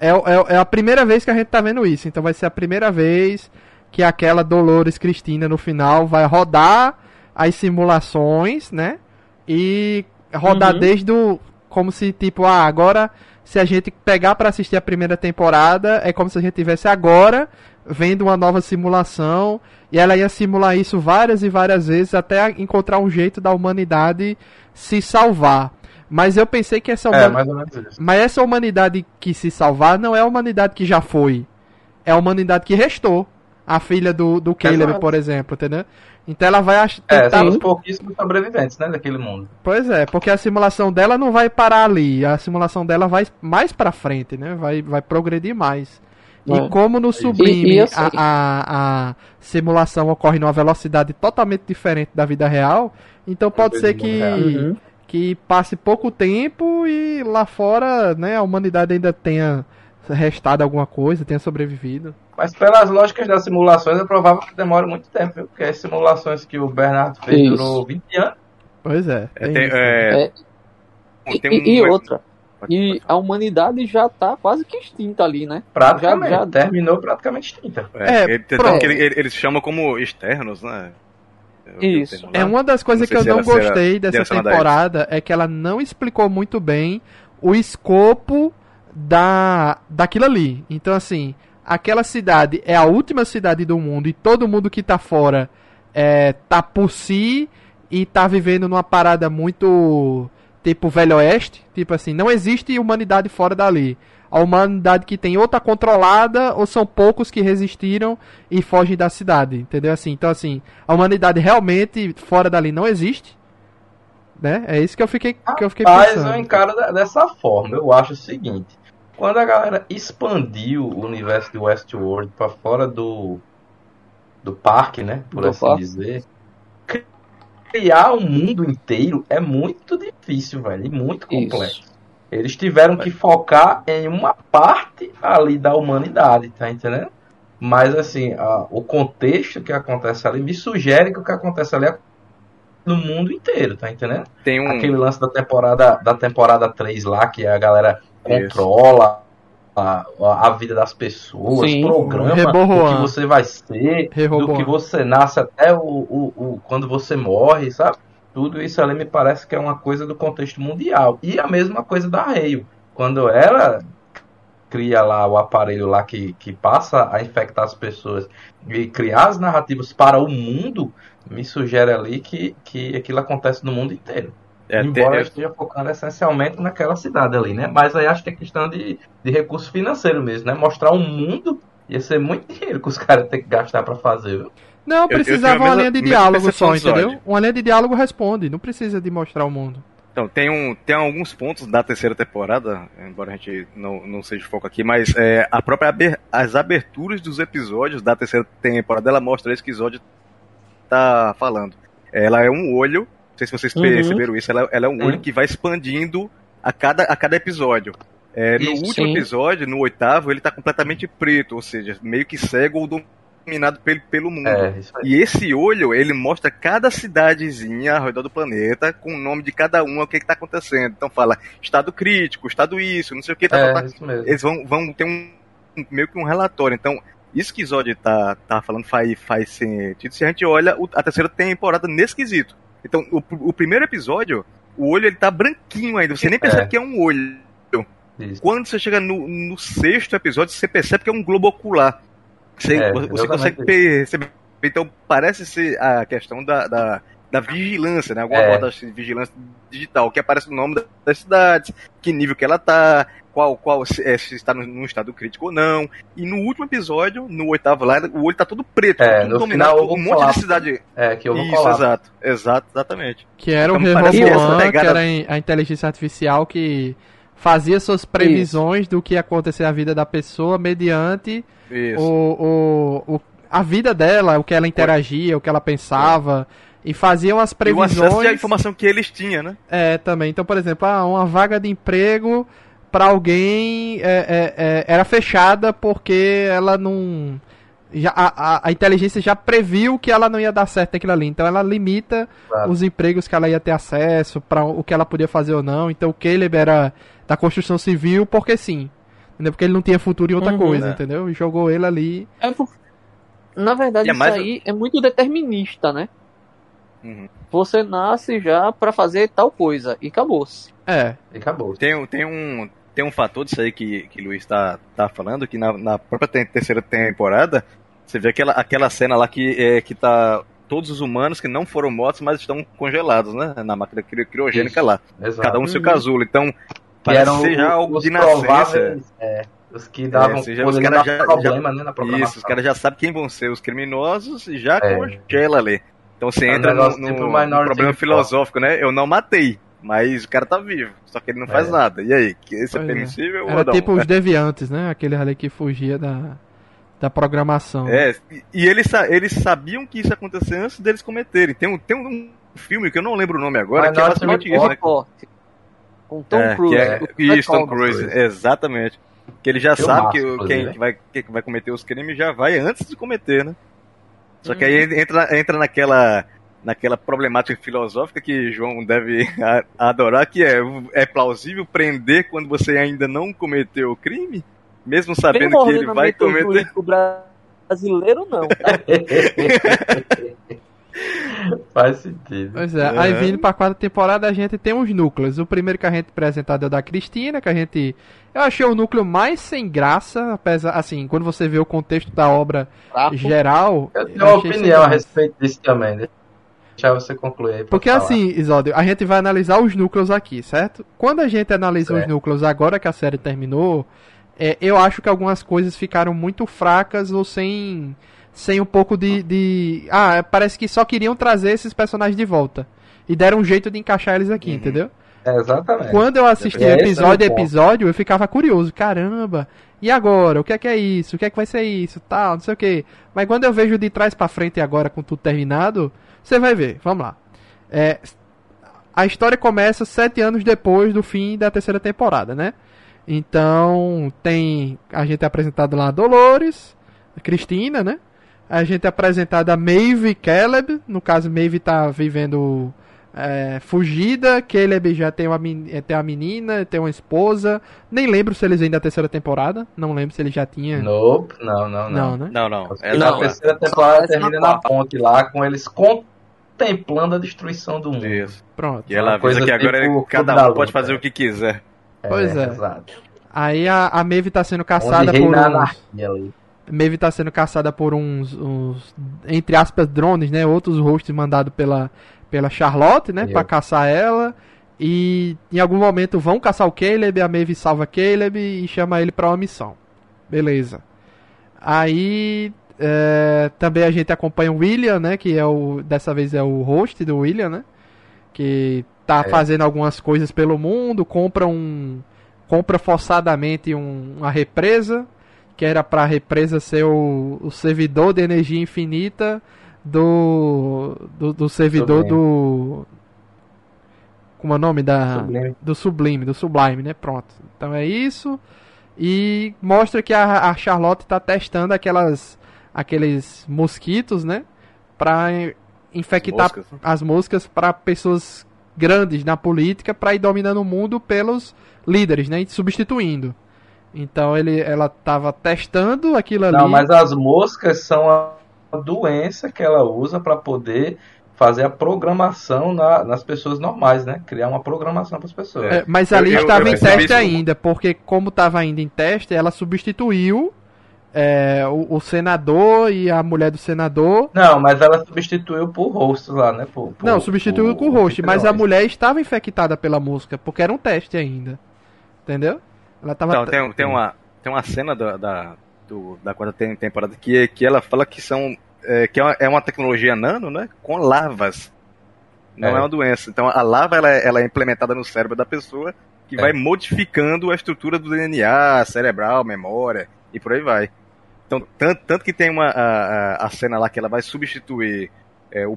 S1: É, é, é a primeira vez que a gente tá vendo isso. Então vai ser a primeira vez que aquela Dolores Cristina no final vai rodar as simulações, né? E rodar
S5: Uhum.
S1: desde o. Como se, tipo, ah, agora se a gente pegar pra assistir a primeira temporada, é como se a gente tivesse agora vendo uma nova simulação e ela ia simular isso várias e várias vezes até encontrar um jeito da humanidade se salvar. Mas eu pensei que essa
S4: É,
S1: humani-
S4: mais ou menos isso.
S1: mas essa humanidade que se salvar não é a humanidade que já foi. É a humanidade que restou. A filha do, do Caleb, por exemplo, entendeu? Então ela vai ach-
S4: É,
S1: tentar
S4: são os pouquíssimos sobreviventes, né, daquele mundo.
S1: Pois é, porque a simulação dela não vai parar ali, a simulação dela vai mais pra frente, né? Vai, vai progredir mais. E
S5: É.
S1: como no Sublime
S5: E- e
S1: a, a, a simulação ocorre numa velocidade totalmente diferente da vida real, então pode ser que,
S5: Uhum.
S1: que passe pouco tempo e lá fora, né, a humanidade ainda tenha restado alguma coisa, tenha sobrevivido.
S4: Mas pelas lógicas das simulações, é provável que demore muito tempo, viu? Porque as simulações que o Bernardo fez
S5: Isso.
S4: durou 20 anos.
S1: Pois é.
S2: É,
S1: tem
S2: é,
S5: É.
S2: tem
S5: E,
S2: um.
S5: e outra. E a humanidade já tá quase que extinta ali, né?
S4: Praticamente,
S5: Já- já-
S4: terminou praticamente extinta.
S2: É,
S1: É,
S2: ele, ele- ele- eles chamam como externos, né?
S5: Isso.
S1: É uma das coisas que eu não
S2: era- se era
S1: gostei dessa temporada é que ela não explicou muito bem o escopo da daquilo ali. Então assim, aquela cidade é a última cidade do mundo e todo mundo que tá fora é, tá por si e tá vivendo numa parada muito tipo Velho Oeste, tipo assim, não existe humanidade fora dali. A humanidade que tem ou tá controlada ou são poucos que resistiram e fogem da cidade, entendeu? Assim, então assim, a humanidade realmente fora dali não existe, né? É isso que eu fiquei que eu fiquei
S4: Mas
S1: pensando.
S4: eu encaro dessa forma. Eu acho o seguinte: quando a galera expandiu o universo de Westworld pra fora do do parque, né, por
S5: Do
S4: assim
S5: parque.
S4: dizer, criar um mundo inteiro é muito difícil, velho, e muito complexo.
S5: Isso.
S4: Eles tiveram que focar em uma parte ali da humanidade, tá entendendo? Mas assim, a- o contexto que acontece ali me sugere que o que acontece ali é no mundo inteiro, tá entendendo?
S2: Tem um.
S4: Aquele lance da temporada da temporada 3 lá, que a galera. Controla a, a vida das pessoas,
S5: Sim.
S4: programa
S1: Reborroan.
S4: o que você vai ser, do
S1: Rehoboam.
S4: que você nasce até o, o, o- quando você morre, sabe? Tudo isso ali me parece que é uma coisa do contexto mundial. E a mesma coisa da Rio. Quando ela cria lá o aparelho lá que, que passa a infectar as pessoas e criar as narrativas para o mundo, me sugere ali que, que aquilo acontece no mundo inteiro.
S2: É,
S4: Embora eu esteja focando essencialmente naquela cidade ali, né? Mas aí acho que é questão de, de recurso financeiro mesmo, né? Mostrar um mundo ia ser muito dinheiro que os caras têm que gastar pra fazer, viu?
S1: Não, precisava uma
S2: mesma-
S1: linha de diálogo só, entendeu? Uma linha de diálogo responde, não precisa de mostrar o mundo.
S2: Então, tem, um, tem alguns pontos da terceira temporada, embora a gente não, não seja foco aqui, mas é, a própria aber- as aberturas dos episódios da terceira temporada, ela mostra isso que Zod tá falando. Ela é um olho, sei se vocês
S5: Uhum.
S2: perceberam isso, ela, ela é um
S4: Sim.
S2: olho que vai expandindo a cada, a cada episódio. É, no
S4: Isso,
S2: último
S5: sim.
S2: episódio, no oitavo, ele tá completamente preto, ou seja, meio que cego ou dominado pelo, pelo mundo.
S4: É.
S2: E esse olho, ele mostra cada cidadezinha ao redor do planeta, com o nome de cada uma, o que, que tá acontecendo. Então fala, estado crítico, estado isso, não sei o que, tá, tá,
S4: É,
S2: tá.
S4: isso mesmo.
S2: Eles vão, vão ter um, um- meio que um relatório. Então, isso que Zod tá, tá falando faz, faz sentido se a gente olha o- a terceira temporada nesse quesito. Então, o, o primeiro episódio, o olho ele tá branquinho ainda, você nem percebe
S4: É.
S2: que é um olho.
S4: Isso.
S2: Quando você chega no, no sexto episódio, você percebe que é um globo ocular. Você,
S4: É,
S2: você consegue perceber. Então, parece ser a questão da, da, da vigilância, né? Alguma
S4: É.
S2: abordagem de vigilância digital, que aparece o nome da- das cidades, que nível que ela tá, qual, qual se, é, se está num estado crítico ou não. E no último episódio, no oitavo lá, o olho tá todo preto,
S4: É,
S2: dominado,
S4: eu vou
S2: um monte
S4: falar.
S2: de cidade.
S4: É, que eu vou
S2: Isso,
S4: colar.
S2: exato. Exato, exatamente.
S1: Que era o
S2: Então,
S1: Rehoboam, que
S2: pegada-
S1: era a inteligência artificial que fazia suas previsões do que ia acontecer na vida da pessoa mediante
S2: Isso.
S1: o, o, o- a vida dela, o que ela interagia, o que ela pensava. E faziam as
S2: E o acesso à
S1: previsões.
S2: informação que eles tinham, né?
S1: É, também. Então, por exemplo, ah, uma vaga de emprego pra alguém é, é, é, era fechada porque ela não. Já, a, a, inteligência já previu que ela não ia dar certo naquilo ali. Então ela limita
S4: Claro.
S1: os empregos que ela ia ter acesso, para o que ela podia fazer ou não. Então o Caleb era da construção civil porque sim. Entendeu? Porque ele não tinha futuro em outra
S5: Uhum.
S1: coisa,
S2: É.
S1: entendeu? E jogou ele ali.
S5: É por- Na verdade,
S2: é
S5: isso
S2: mais-
S5: aí é muito determinista, né?
S2: Uhum.
S5: Você nasce já pra fazer tal coisa e acabou-se.
S1: É.
S4: E acabou.
S2: Tem, um- tem um tem um fator disso aí que, que o Luiz tá, tá falando, que na, na própria te- terceira temporada, você vê aquela, aquela cena lá que, é, que tá todos os humanos que não foram mortos, mas estão congelados, né? Na máquina cri- criogênica
S4: Isso.
S2: lá.
S4: Exato.
S2: Cada um seu casulo. Então,
S4: que
S2: parece
S4: eram
S2: ser já algo
S4: os
S2: de nascença.
S4: é, os que davam
S2: É, seja, os
S4: dar
S2: já-
S4: problema né, na programação.
S2: Isso, os caras já sabem quem vão ser os criminosos e já
S4: É.
S2: congela ali. Então você
S4: É um
S2: entra no, no-
S4: tipo
S2: no problema filosófico, né? Eu não matei, mas o cara tá vivo. Só que ele não faz
S4: É.
S2: nada. E aí? É
S1: Pois é.
S2: permissível
S1: Era
S2: ou não?
S1: tipo os deviantes, né? Aquele ali que fugia da, da programação.
S2: É, e- e eles, eles sabiam que isso ia acontecer antes deles cometerem. Tem um, tem um filme que eu não lembro o nome agora,
S4: Mas
S2: que é basicamente isso, né?
S5: Com Tom
S2: É,
S5: Cruise.
S2: que é,
S5: o
S2: isso, Tom
S5: Cruise.
S2: Exatamente. Que ele já
S4: Filmaço,
S2: sabe que quem que vai, que vai cometer os crimes já vai antes de cometer, né? Só que aí
S5: Uhum.
S2: entra, entra naquela naquela problemática filosófica que João deve a- adorar, que é, é plausível prender quando você ainda não cometeu o crime? Mesmo sabendo que ele vai cometer.
S5: brasileiro, não. tá?
S4: Faz sentido.
S1: Pois é, aí
S2: Uhum.
S1: vindo pra quarta temporada a gente tem uns núcleos. O primeiro que a gente apresentado é o da Cristina, que a gente. Eu achei o núcleo mais sem graça, apesar. Assim, quando você vê o contexto da obra
S5: Fraco.
S1: geral.
S4: Eu tenho uma opinião a respeito disso também. né? Deixa você concluir aí.
S1: Porque
S4: falar.
S1: assim, Isódio, a gente vai analisar os núcleos aqui, certo? Quando a gente analisa os
S4: Certo.
S1: núcleos agora que a série terminou, é, eu acho que algumas coisas ficaram muito fracas ou sem, sem um pouco de, de. Ah, parece que só queriam trazer esses personagens de volta. E deram um jeito de encaixar eles aqui,
S2: Uhum.
S1: entendeu?
S4: É, exatamente.
S1: Quando eu assisti
S4: É, esse
S1: episódio
S4: é
S1: a episódio, eu ficava curioso. Caramba, e agora? O que é que é isso? O que é que vai ser isso? Tal, não sei o que. Mas quando eu vejo de trás pra frente agora com tudo terminado, você vai ver. Vamos lá. É, a história começa sete anos depois do fim da terceira temporada, né? Então, tem. A gente é apresentado lá Dolores, Cristina, né? A gente é apresentado a Maeve e Caleb. No caso, Maeve tá vivendo é, fugida. Caleb já tem uma, men- eh, tem uma menina, tem uma esposa. Nem lembro se eles vêm da terceira temporada. Não lembro se ele já tinha.
S4: Nope, não, não, não.
S1: Não, né?
S2: Não, não. É
S4: Na terceira temporada termina na ponte lá, com eles contemplando a destruição do mundo.
S2: Isso.
S1: Pronto.
S2: E ela avisa que agora
S4: tipo
S2: cada um pode fazer o que quiser.
S1: Pois é.
S4: Exato.
S1: Aí a, a Maeve tá sendo caçada por uns.
S4: anarquia ali.
S1: Maeve tá sendo caçada por uns, uns, entre aspas, drones, né? Outros hosts mandados pela, pela Charlotte, né? Pra caçar ela. E em algum momento vão caçar o Caleb, a Maeve salva Caleb e chama ele pra uma missão. Beleza. Aí é, também a gente acompanha o William, né? Que é o. Dessa vez é o host do William, né? Que tá
S4: É.
S1: fazendo algumas coisas pelo mundo, compra um. Compra forçadamente um- uma represa que era para a represa ser o, o servidor de energia infinita do do, do servidor
S4: Sublime.
S1: do como é o nome da
S4: Sublime.
S1: do Sublime, do Sublime, né? Pronto. Então é isso. E mostra que a, a Charlotte tá testando aquelas aqueles mosquitos, né? Pra infectar
S2: Moscas,
S1: as moscas para pessoas grandes na política para ir dominando o mundo pelos líderes, né? E substituindo. Então ele, ela tava testando aquilo ali.
S4: Não, mas as moscas são a doença que ela usa para poder fazer a programação na- nas pessoas normais, né? Criar uma programação para as pessoas.
S1: É, mas
S2: Eu-
S1: ali
S2: eu-
S1: estava
S2: eu
S1: em
S2: percebi
S1: teste
S2: isso.
S1: ainda, porque como estava ainda em teste, ela substituiu é, o, o senador e a mulher do senador.
S4: Não, mas ela substituiu por hosts lá, né? Por, por-
S1: Não, substituiu
S4: por
S1: com o host, mas a mulher estava infectada pela mosca, porque era um teste ainda. Entendeu? Ela tava.
S2: Então, tem, tem, uma, tem uma cena da, da, do- da quarta tem- temporada que, que ela fala que são. É, que é uma, é uma tecnologia nano, né? Com lavas. Não é,
S4: É.
S2: uma doença. Então a lava ela, é- ela é implementada no cérebro da pessoa que
S4: É.
S2: vai modificando a estrutura do DNA, cerebral, memória e por aí vai. Então, tanto, tanto que tem uma, a, a- cena lá que ela vai substituir é, o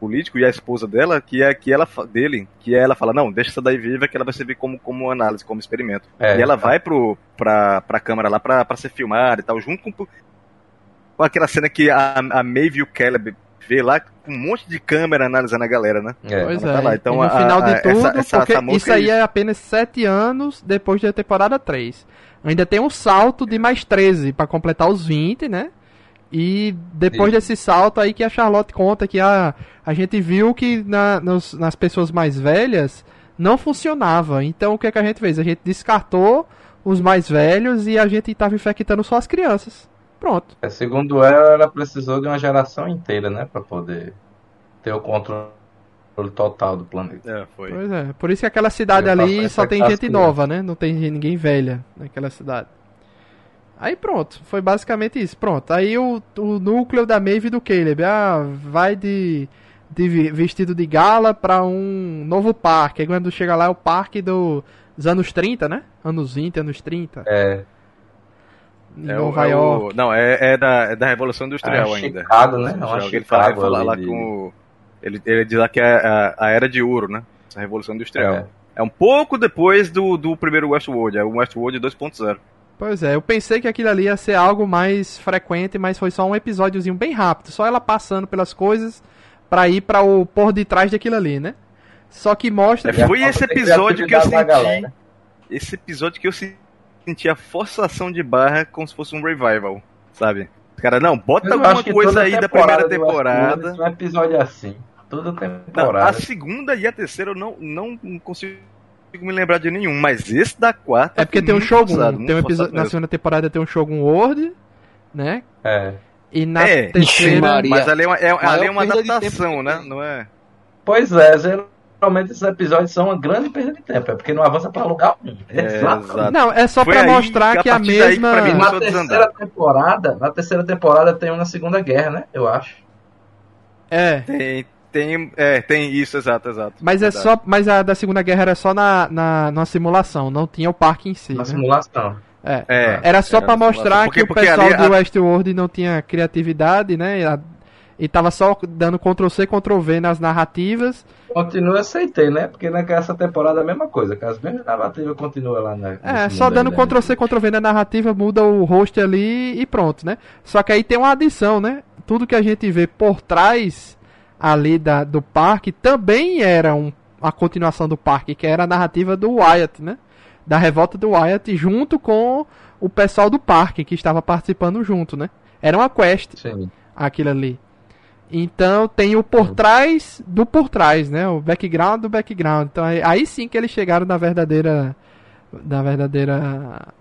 S2: político e a esposa dela, que é que ela dele, que ela fala, não, deixa essa daí viva que ela vai servir como, como análise, como experimento.
S4: É,
S2: e ela
S4: tá.
S2: vai pro, pra, pra câmera lá pra, pra ser filmada e tal, junto com, com aquela cena que a, a Maeve e o Caleb vê lá com um monte de câmera analisando a galera, né?
S4: É.
S1: Pois
S2: ela
S1: é.
S2: tá lá. Então,
S1: e no
S2: a-
S1: final de
S2: a-
S1: tudo,
S2: essa- essa-
S1: porque
S2: essa
S1: isso aí
S2: é
S1: é apenas 7 anos depois da temporada 3. Ainda tem um salto de mais 13 para completar os 20, né? E depois
S4: Isso.
S1: desse salto aí que a Charlotte conta que a, a gente viu que na, nos- nas pessoas mais velhas não funcionava. Então o que, é que a gente fez? A gente descartou os mais velhos e a gente estava infectando só as crianças. Pronto.
S4: É, segundo ela, ela precisou de uma geração inteira, né? Pra poder ter o controle total do planeta.
S2: É, foi.
S1: Pois é. Por isso que aquela cidade
S4: Eu
S1: ali só tem gente
S4: criança.
S1: nova, né? Não tem ninguém velha naquela cidade. Aí pronto, foi basicamente isso. Pronto. Aí o, o núcleo da Maeve e do Caleb. Ah, vai de, de vestido de gala pra um novo parque. Aí quando chega lá é o parque do- dos anos 30, né? Anos 20, anos 30.
S4: É,
S1: Em
S2: É o-
S1: Nova
S2: é o-
S1: York.
S2: não, é, é da, é da Revolução Industrial
S4: É
S2: ainda.
S4: Chicago, né? É
S2: que ele fala, ele fala lá
S4: de-
S2: com o- ele, ele diz lá que é a, a era de ouro, né? Essa Revolução Industrial.
S4: É.
S2: É, um pouco depois do, do primeiro Westworld, é o Westworld 2.0.
S1: Pois é, eu pensei que aquilo ali ia ser algo mais frequente, mas foi só um episódiozinho bem rápido. Só ela passando pelas coisas pra ir pra o por detrás daquilo ali, né? Só que mostra.
S2: É, foi esse episódio que eu senti.
S4: galera.
S2: Esse episódio que eu senti a forçação de barra como se fosse um revival, sabe? Cara, não, bota
S4: Eu
S2: alguma coisa aí da primeira temporada.
S4: é Um episódio assim. Toda
S2: Não,
S4: temporada.
S2: a segunda e a terceira eu não, não consigo me lembrar de nenhum, mas esse da quarta.
S1: É porque tem um Shogun.
S2: forçado,
S1: tem um episódio, na segunda temporada tem um Shogun World, né?
S4: É.
S1: E na
S2: É.
S1: terceira.
S5: Maria.
S2: Mas ali é uma, é, ali é uma adaptação, né?
S5: que
S2: Não é?
S4: Pois é, geralmente esses episódios são uma grande perda de tempo. É porque não avança pra lugar nenhum.
S2: É, exato.
S1: Não, é só
S2: Foi
S1: pra
S2: aí
S1: mostrar
S2: que a
S1: que a
S2: partir daí que mim
S1: mesma.
S4: Na terceira temporada, na terceira temporada tem uma na Segunda Guerra, né? Eu acho.
S1: É.
S2: Tem, tem, é, tem isso, exato, exato.
S1: Mas é
S2: Verdade.
S1: só. Mas a da Segunda Guerra era só na, na, numa simulação, não tinha o parque em si.
S4: Na
S1: né?
S4: simulação.
S1: É.
S2: É,
S1: Era só pra
S2: na
S1: mostrar.
S2: Porque-
S1: que o
S2: porque
S1: pessoal
S2: ali
S1: de
S2: a-
S1: Westworld não tinha criatividade, né? E, a- e tava só dando Ctrl C, Ctrl V nas narrativas.
S4: Continua aceitei, né? Porque nessa temporada é a mesma coisa. Que as mesmas narrativas continuam lá na.
S1: É,
S4: nesse
S1: só
S4: mundo
S1: dando
S4: aí, né?
S1: Ctrl C, Ctrl V na narrativa, muda o host ali e pronto, né? Só que aí tem uma adição, né? Tudo que a gente vê por trás ali da, do parque também era um, a continuação do parque, que era a narrativa do Wyatt, né? Da revolta do Wyatt junto com o pessoal do parque que estava participando junto, né? Era uma quest
S4: Sim.
S1: aquilo ali. Então tem o por trás do por trás, né? O background do background. Então aí, aí sim que eles chegaram na verdadeira na verdadeira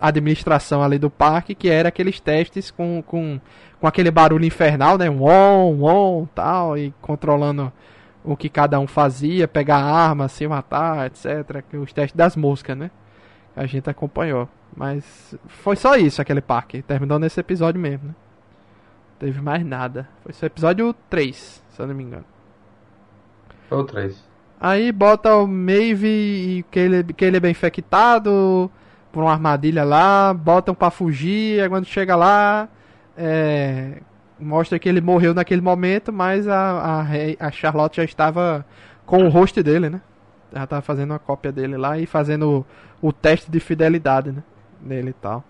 S1: administração ali do parque, que era aqueles testes com, com, com aquele barulho infernal, né? Um on, on, tal, e controlando o que cada um fazia, pegar arma, se matar, etc. Os testes das moscas, né? A gente acompanhou. Mas foi só isso aquele parque. Terminou nesse episódio mesmo, né? Teve mais nada. Foi só episódio 3, se eu não me engano.
S4: Ou três.
S1: Aí bota o Maeve e que ele, que ele é bem infectado por uma armadilha lá, botam pra fugir, aí quando chega lá, é, mostra que ele morreu naquele momento, mas a, a, a Charlotte já estava com o rosto dele, né? Já tava fazendo uma cópia dele lá e fazendo o, o teste de fidelidade, né? Nele e tal.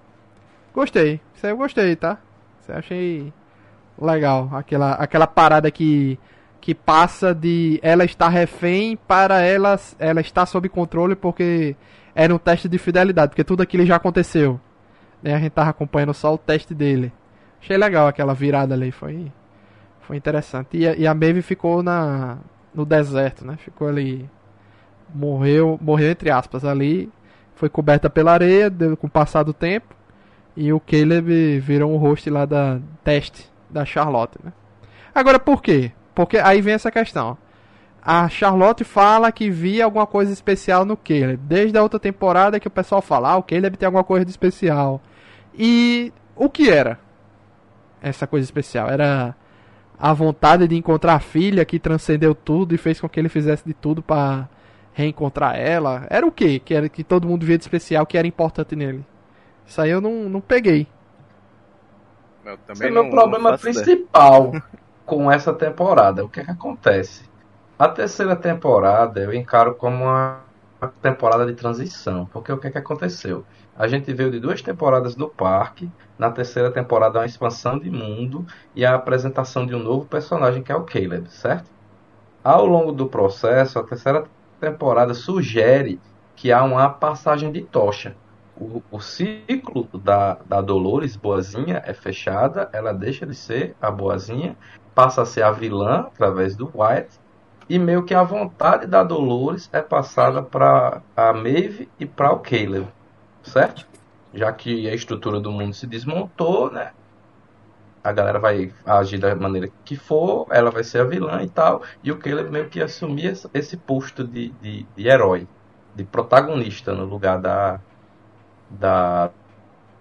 S1: Gostei, isso aí eu gostei, tá? Isso eu achei legal. Aquela, aquela parada que que passa de ela estar refém para ela, ela estar sob controle porque era um teste de fidelidade, porque tudo aquilo já aconteceu. Né? A gente tava acompanhando só o teste dele. Achei legal aquela virada ali, foi foi interessante. E, a- e a Maeve ficou na no deserto, né? Ficou ali morreu, morreu entre aspas ali, foi coberta pela areia deu- com o passar do tempo. E o Caleb virou um host lá da teste da Charlotte, né? Agora por quê? Porque aí vem essa questão. A Charlotte fala que via alguma coisa especial no Caleb. Desde a outra temporada que o pessoal fala, ah, o Caleb tem alguma coisa de especial. E o que era essa coisa especial? Era a vontade de encontrar a filha que transcendeu tudo e fez com que ele fizesse de tudo para reencontrar ela? Era o quê? Que era que todo mundo via de especial que era importante nele? Isso aí eu não, não peguei.
S2: Eu
S4: Esse
S2: também
S4: é o meu problema
S2: não faço ideia.
S4: principal com essa temporada. O que é que acontece? A terceira temporada eu encaro como uma uma temporada de transição. Porque o que é que aconteceu? A gente veio de duas temporadas do parque. Na terceira temporada, uma expansão de mundo e a apresentação de um novo personagem que é o Caleb, certo? Ao longo do processo, a terceira temporada sugere que há uma passagem de tocha. O, o ciclo da, da Dolores Boazinha é fechada, ela deixa de ser a Boazinha, passa a ser a vilã através do Wyatt, e meio que a vontade da Dolores é passada para a Maeve e para o Caleb, certo? Já que a estrutura do mundo se desmontou, né? A galera vai agir da maneira que for, ela vai ser a vilã e tal, e o Caleb meio que assumir esse- posto de, de, de herói, de protagonista no lugar da, da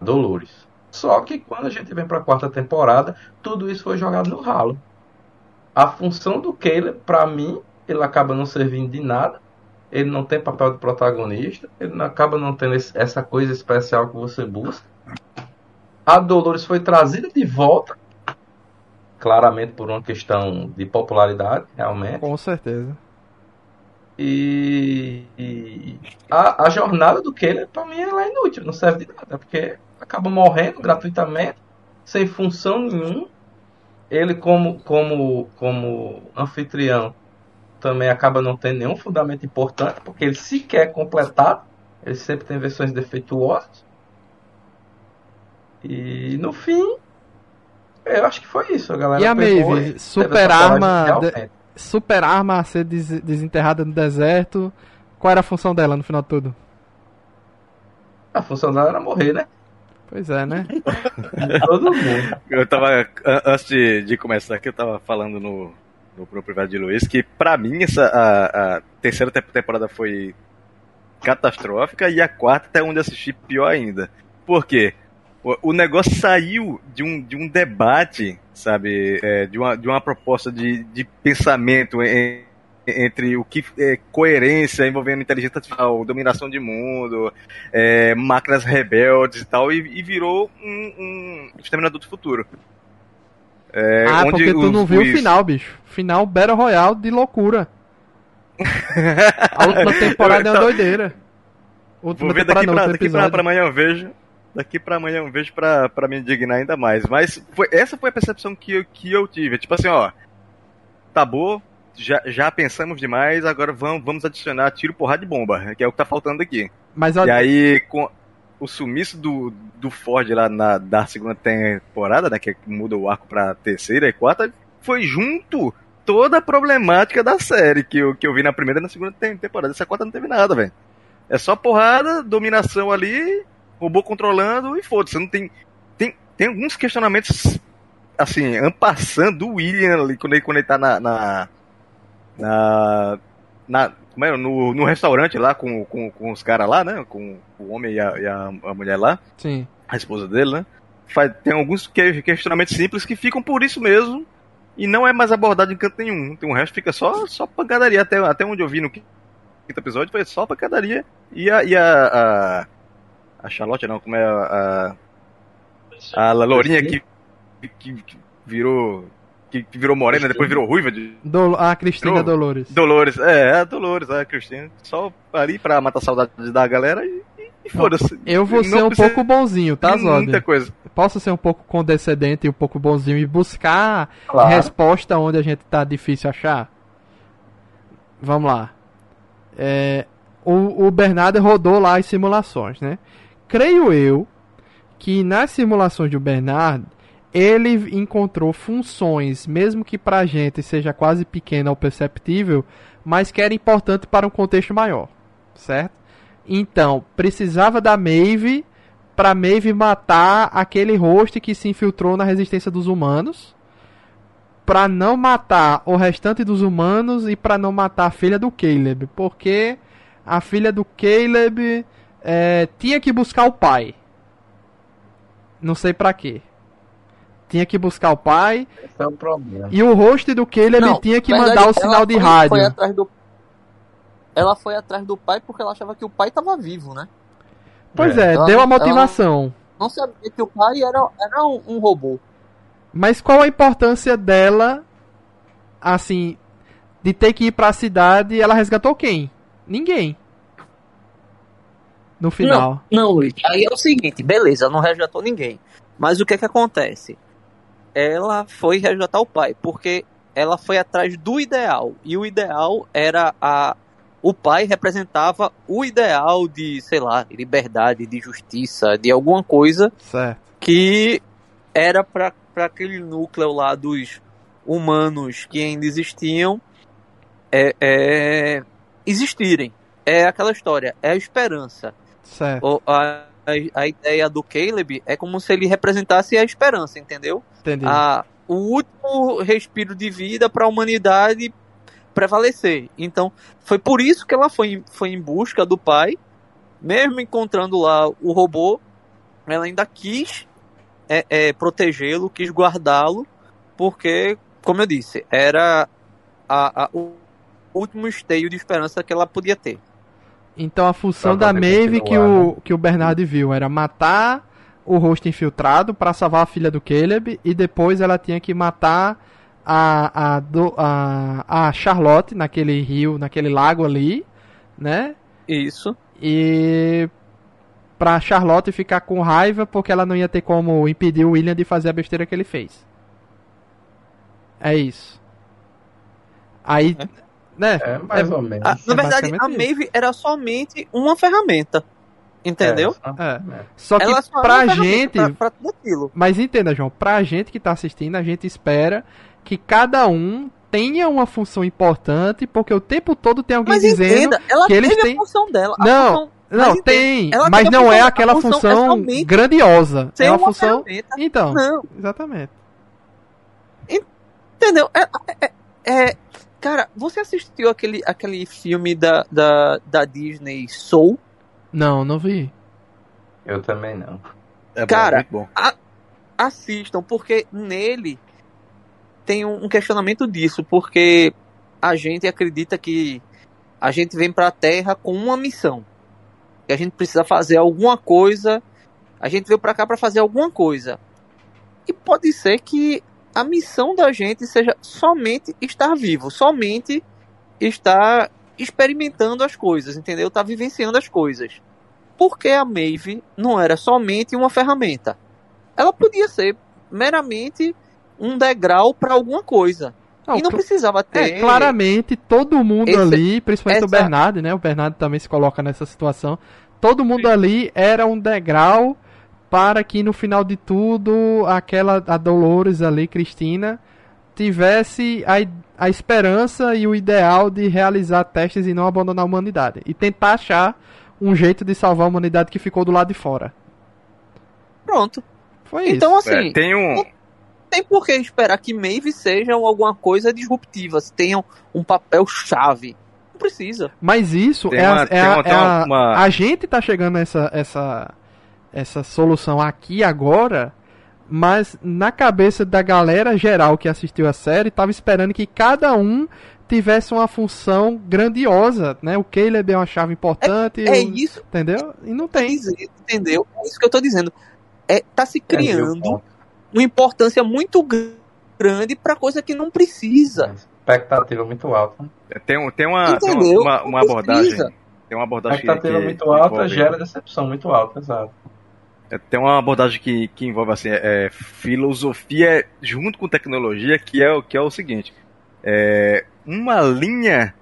S4: Dolores. Só que quando a gente vem para a quarta temporada, tudo isso foi jogado no ralo. A função do Caleb, para mim, ele acaba não servindo de nada. Ele não tem papel de protagonista. Ele acaba não tendo esse- essa coisa especial que você busca. A Dolores foi trazida de volta, claramente por uma questão de popularidade, realmente.
S1: Com certeza.
S4: E, e a, a jornada do Caleb, pra mim, ela é inútil, não serve de nada, porque acaba morrendo gratuitamente, sem função nenhuma. Ele como, como, como anfitrião também acaba não tendo nenhum fundamento importante, porque ele sequer é completado, ele sempre tem versões defeituosas. E no fim, eu acho que foi isso, a galera.
S1: E a Maeve, super arma, de- super arma a ser des- desenterrada no deserto. Qual era a função dela no final de tudo?
S4: A função dela era morrer, né?
S1: Pois é, né?
S4: Todo mundo.
S2: Eu tava, an- antes de, de começar aqui, eu tava falando no, no privado de Luiz que pra mim essa, a, a terceira te- temporada foi catastrófica e a quarta até onde assisti pior ainda. Por quê? O, o negócio saiu de um, de um debate, sabe, é, de, uma, de uma proposta de, de pensamento em- entre o que é coerência envolvendo inteligência artificial, dominação de mundo, é, máquinas rebeldes e tal, e, e virou um, um Exterminador do Futuro. É,
S1: ah, porque tu não viu o final, bicho. Final Battle Royale de loucura. A última temporada é uma doideira. Última
S2: Vou ver daqui, pra, daqui pra, pra amanhã eu vejo. Daqui pra amanhã eu vejo pra, pra me indignar ainda mais. Mas foi, essa foi a percepção que eu, que eu tive. Tipo assim, ó. Tá bom, já, já pensamos demais, agora vamos, vamos adicionar tiro, porrada de bomba, que é o que tá faltando aqui.
S1: Mas
S2: E aí, com o sumiço do, do Ford lá na, da segunda temporada, né? Que muda o arco pra terceira e quarta, foi junto toda a problemática da série que eu, que eu vi na primeira e na segunda tem- temporada. Essa quarta não teve nada, velho. É só porrada, dominação ali, robô controlando e foda-se. Não tem, tem. Tem alguns questionamentos, assim, ampassando do William ali, quando ele, quando ele tá na. na. Na, na- como é? No, no restaurante lá com, com, com os caras lá, né? Com o homem e a, e a, mulher lá,
S1: sim.
S2: a esposa dele, né? Faz, tem alguns que- questionamentos simples que ficam por isso mesmo. E não é mais abordado em canto nenhum. Então o resto fica só, só pancadaria. Até, até onde eu vi no quinto episódio foi só pancadaria. E a. E a, a, a Charlotte, não, como é a. A, a Lourinha que, que, que virou. Que, que virou morena, depois virou ruiva de
S1: Dol a Cristina
S2: Drogo.
S1: Dolores.
S2: Dolores. É, a Dolores, a Cristina. Só ali pra matar a saudade da galera e, e- e foda-se.
S1: Eu vou ser um pouco bonzinho, tá,
S2: de Muita
S1: Zod?
S2: coisa.
S1: Posso ser um pouco condescendente e um pouco bonzinho e buscar
S4: Claro.
S1: resposta onde a gente tá difícil achar? Vamos lá. É, o, o Bernardo rodou lá as simulações, né? Creio eu que nas simulações do Bernardo ele encontrou funções, mesmo que pra gente seja quase pequena ou perceptível, mas que era importante para um contexto maior, certo? Então, precisava da Maeve pra Maeve matar aquele host que se infiltrou na resistência dos humanos, pra não matar o restante dos humanos e pra não matar a filha do Caleb, porque a filha do Caleb é, tinha que buscar o pai. Não sei pra quê. Tinha que buscar o pai
S4: Esse é o problema.
S1: e o host do Caleb
S5: Não,
S1: tinha que
S5: verdade,
S1: mandar o sinal de
S5: foi-
S1: rádio.
S5: Foi atrás do... Ela foi atrás do pai porque ela achava que o pai tava vivo, né?
S1: Pois é,
S5: Ela
S1: deu a motivação.
S5: Não sabia que o pai era, era um, um robô.
S1: Mas qual a importância dela, assim, de ter que ir pra cidade? Ela resgatou quem? Ninguém. No final.
S5: Não, não, Luiz. Aí é o seguinte, beleza, não resgatou ninguém. Mas o que que acontece? Ela foi resgatar o pai, porque ela foi atrás do ideal. E o ideal era a. O pai representava o ideal de, sei lá, liberdade, de justiça, de alguma coisa
S1: Certo.
S5: que era para aquele núcleo lá dos humanos que ainda existiam é, é, existirem. É aquela história, é a esperança.
S1: Certo.
S5: O- a, a, a ideia do Caleb é como se ele representasse a esperança, entendeu?
S1: Entendi.
S5: A, o último respiro de vida para a humanidade prevalecer. Então, foi por isso que ela foi, foi em busca do pai, mesmo encontrando lá o robô, ela ainda quis é, é, protegê-lo, quis guardá-lo, porque, como eu disse, era a, a- o último esteio de esperança que ela podia ter.
S1: Então a função da Maeve que o, que o Bernard viu era matar o rosto infiltrado pra salvar a filha do Caleb e depois ela tinha que matar a, a, do- a, a Charlotte naquele rio, naquele lago ali, né?
S5: Isso.
S1: E pra Charlotte ficar com raiva porque ela não ia ter como impedir o William de fazer a besteira que ele fez. É isso. Aí,
S3: É.
S1: né?
S4: É, mais
S1: É-
S4: ou menos.
S5: Ah, na
S1: é
S5: verdade, a. Maeve era somente uma ferramenta. Entendeu?
S4: É, só-
S1: É.
S4: é.
S1: Só que
S5: Ela só
S1: pra gente,
S5: Pra, pra tudo aquilo.
S1: mas entenda, João, pra gente que tá assistindo, a gente espera que cada um tenha uma função importante, porque o tempo todo tem alguém
S5: Mas
S1: dizendo
S5: entenda, ela
S1: que eles têm-
S5: a função dela. A
S1: Não,
S5: função
S1: Não,
S5: Mas
S1: tem,
S5: ela
S1: mas
S5: a
S1: não é
S5: função- a
S1: aquela
S5: função é
S1: função
S5: somente
S1: grandiosa. É uma
S5: uma
S1: função.
S5: ferramenta.
S1: Então,
S5: Não,
S1: exatamente.
S5: entendeu? É, é- é- cara, você assistiu aquele, aquele filme da, da, da Disney Soul?
S1: Não, não vi.
S4: Eu também não.
S2: É
S5: Cara,
S2: bom, muito bom.
S5: assistam, porque nele tem um um questionamento disso, porque a gente acredita que a gente vem pra Terra com uma missão. Que a gente precisa fazer alguma coisa, a gente veio pra cá pra fazer alguma coisa. E pode ser que a missão da gente seja somente estar vivo, somente estar experimentando as coisas, entendeu? Tá vivenciando as coisas. Porque a Maeve não era somente uma ferramenta ela podia ser meramente um degrau para alguma coisa.
S1: Não,
S5: e não precisava ter.
S1: É, claramente, todo mundo
S5: Esse-
S1: ali, principalmente o
S5: essa-
S1: Bernardo, né? O Bernardo também se coloca nessa situação. Todo mundo ali era um degrau para que no final de tudo, aquela a Dolores ali, Cristina, tivesse a, a esperança e o ideal de realizar testes e não abandonar a humanidade. E tentar achar um jeito de salvar a humanidade que ficou do lado de fora.
S5: Pronto.
S1: Foi
S5: Então,
S1: isso.
S5: assim,
S2: É, tem um.
S5: tem por que esperar que Maeve seja alguma coisa disruptiva, se tenham um papel chave. Não precisa.
S1: Mas isso
S2: Tem
S1: é, a-
S2: uma-
S1: é a-
S2: uma-
S1: é
S2: tem
S1: a,
S2: uma-
S1: a gente tá chegando nessa essa essa solução aqui agora, mas na cabeça da galera geral que assistiu a série, tava esperando que cada um tivesse uma função grandiosa, né? O Caleb é uma chave importante,
S5: É
S1: o-
S5: isso
S1: entendeu? E não tem.
S5: dizendo, entendeu? É isso que eu tô dizendo. É, tá se criando uma importância muito gr- grande pra coisa que não precisa.
S4: Expectativa muito alta.
S2: Tem, um- tem uma, tem uma, uma
S5: Não
S2: abordagem. Tem uma abordagem
S4: Expectativa
S2: que-
S4: muito
S2: que
S4: alta
S2: envolve-
S4: gera decepção muito alta, exato.
S2: É, Tem uma abordagem que, que envolve assim, é, filosofia junto com tecnologia, que é, o- que é o seguinte: é, uma linha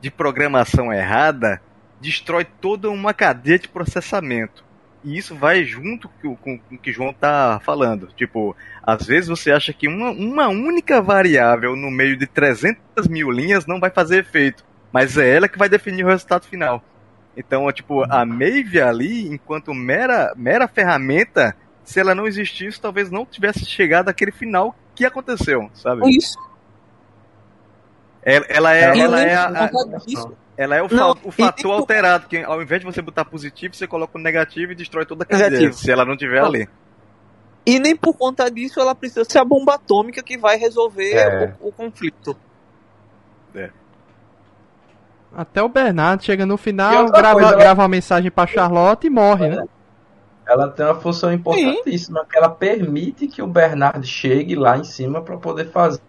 S2: de programação errada destrói toda uma cadeia de processamento. E isso vai junto com, com, o que o João tá falando. Tipo, às vezes você acha que uma, uma única variável no meio de 300 mil linhas não vai fazer efeito, mas é ela que vai definir o resultado final. Então, tipo, a Maeve ali, enquanto mera, mera ferramenta, se ela não existisse, talvez não tivesse chegado àquele final que aconteceu, sabe?
S5: Isso.
S2: Ela, ela é,
S4: Ela
S2: é, a- a- ela é o,
S5: Não,
S2: fa- o fator
S5: e-
S2: alterado, que ao invés de você botar positivo, você coloca o negativo e destrói toda a cadeia,
S5: Negativo.
S2: se ela não tiver
S5: Não.
S2: ali.
S5: E nem por conta disso ela precisa ser a bomba atômica que vai resolver
S4: É.
S5: o, o conflito.
S1: Até o Bernardo chega no final, grava,
S4: coisa, ela-
S1: grava uma mensagem pra Charlotte e morre, né?
S4: Ela tem uma função importantíssima, que ela permite que o Bernard chegue lá em cima para poder fazer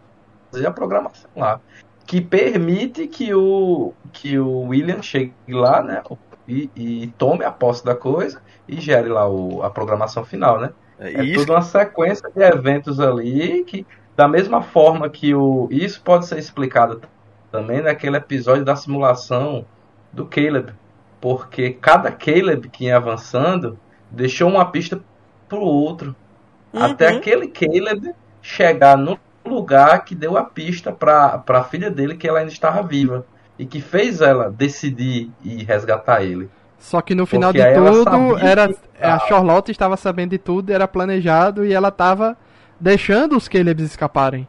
S4: a programação lá. Que permite que o, que o William chegue lá, né? E, e tome a posse da coisa e gere lá o, a programação final, né?
S2: É,
S4: É
S2: isso
S4: toda uma sequência de eventos ali que, da mesma forma que o. Isso pode ser explicado também naquele episódio da simulação do Caleb. Porque cada Caleb que ia avançando deixou uma pista pro outro. Até
S5: Uhum.
S4: aquele Caleb chegar no lugar que deu a pista para a filha dele que ela ainda estava viva. E que fez ela decidir e resgatar ele.
S1: Só que no final
S4: Porque
S1: de tudo, era
S4: que-
S1: a Charlotte estava sabendo de tudo, era planejado e ela tava deixando os Calebs escaparem,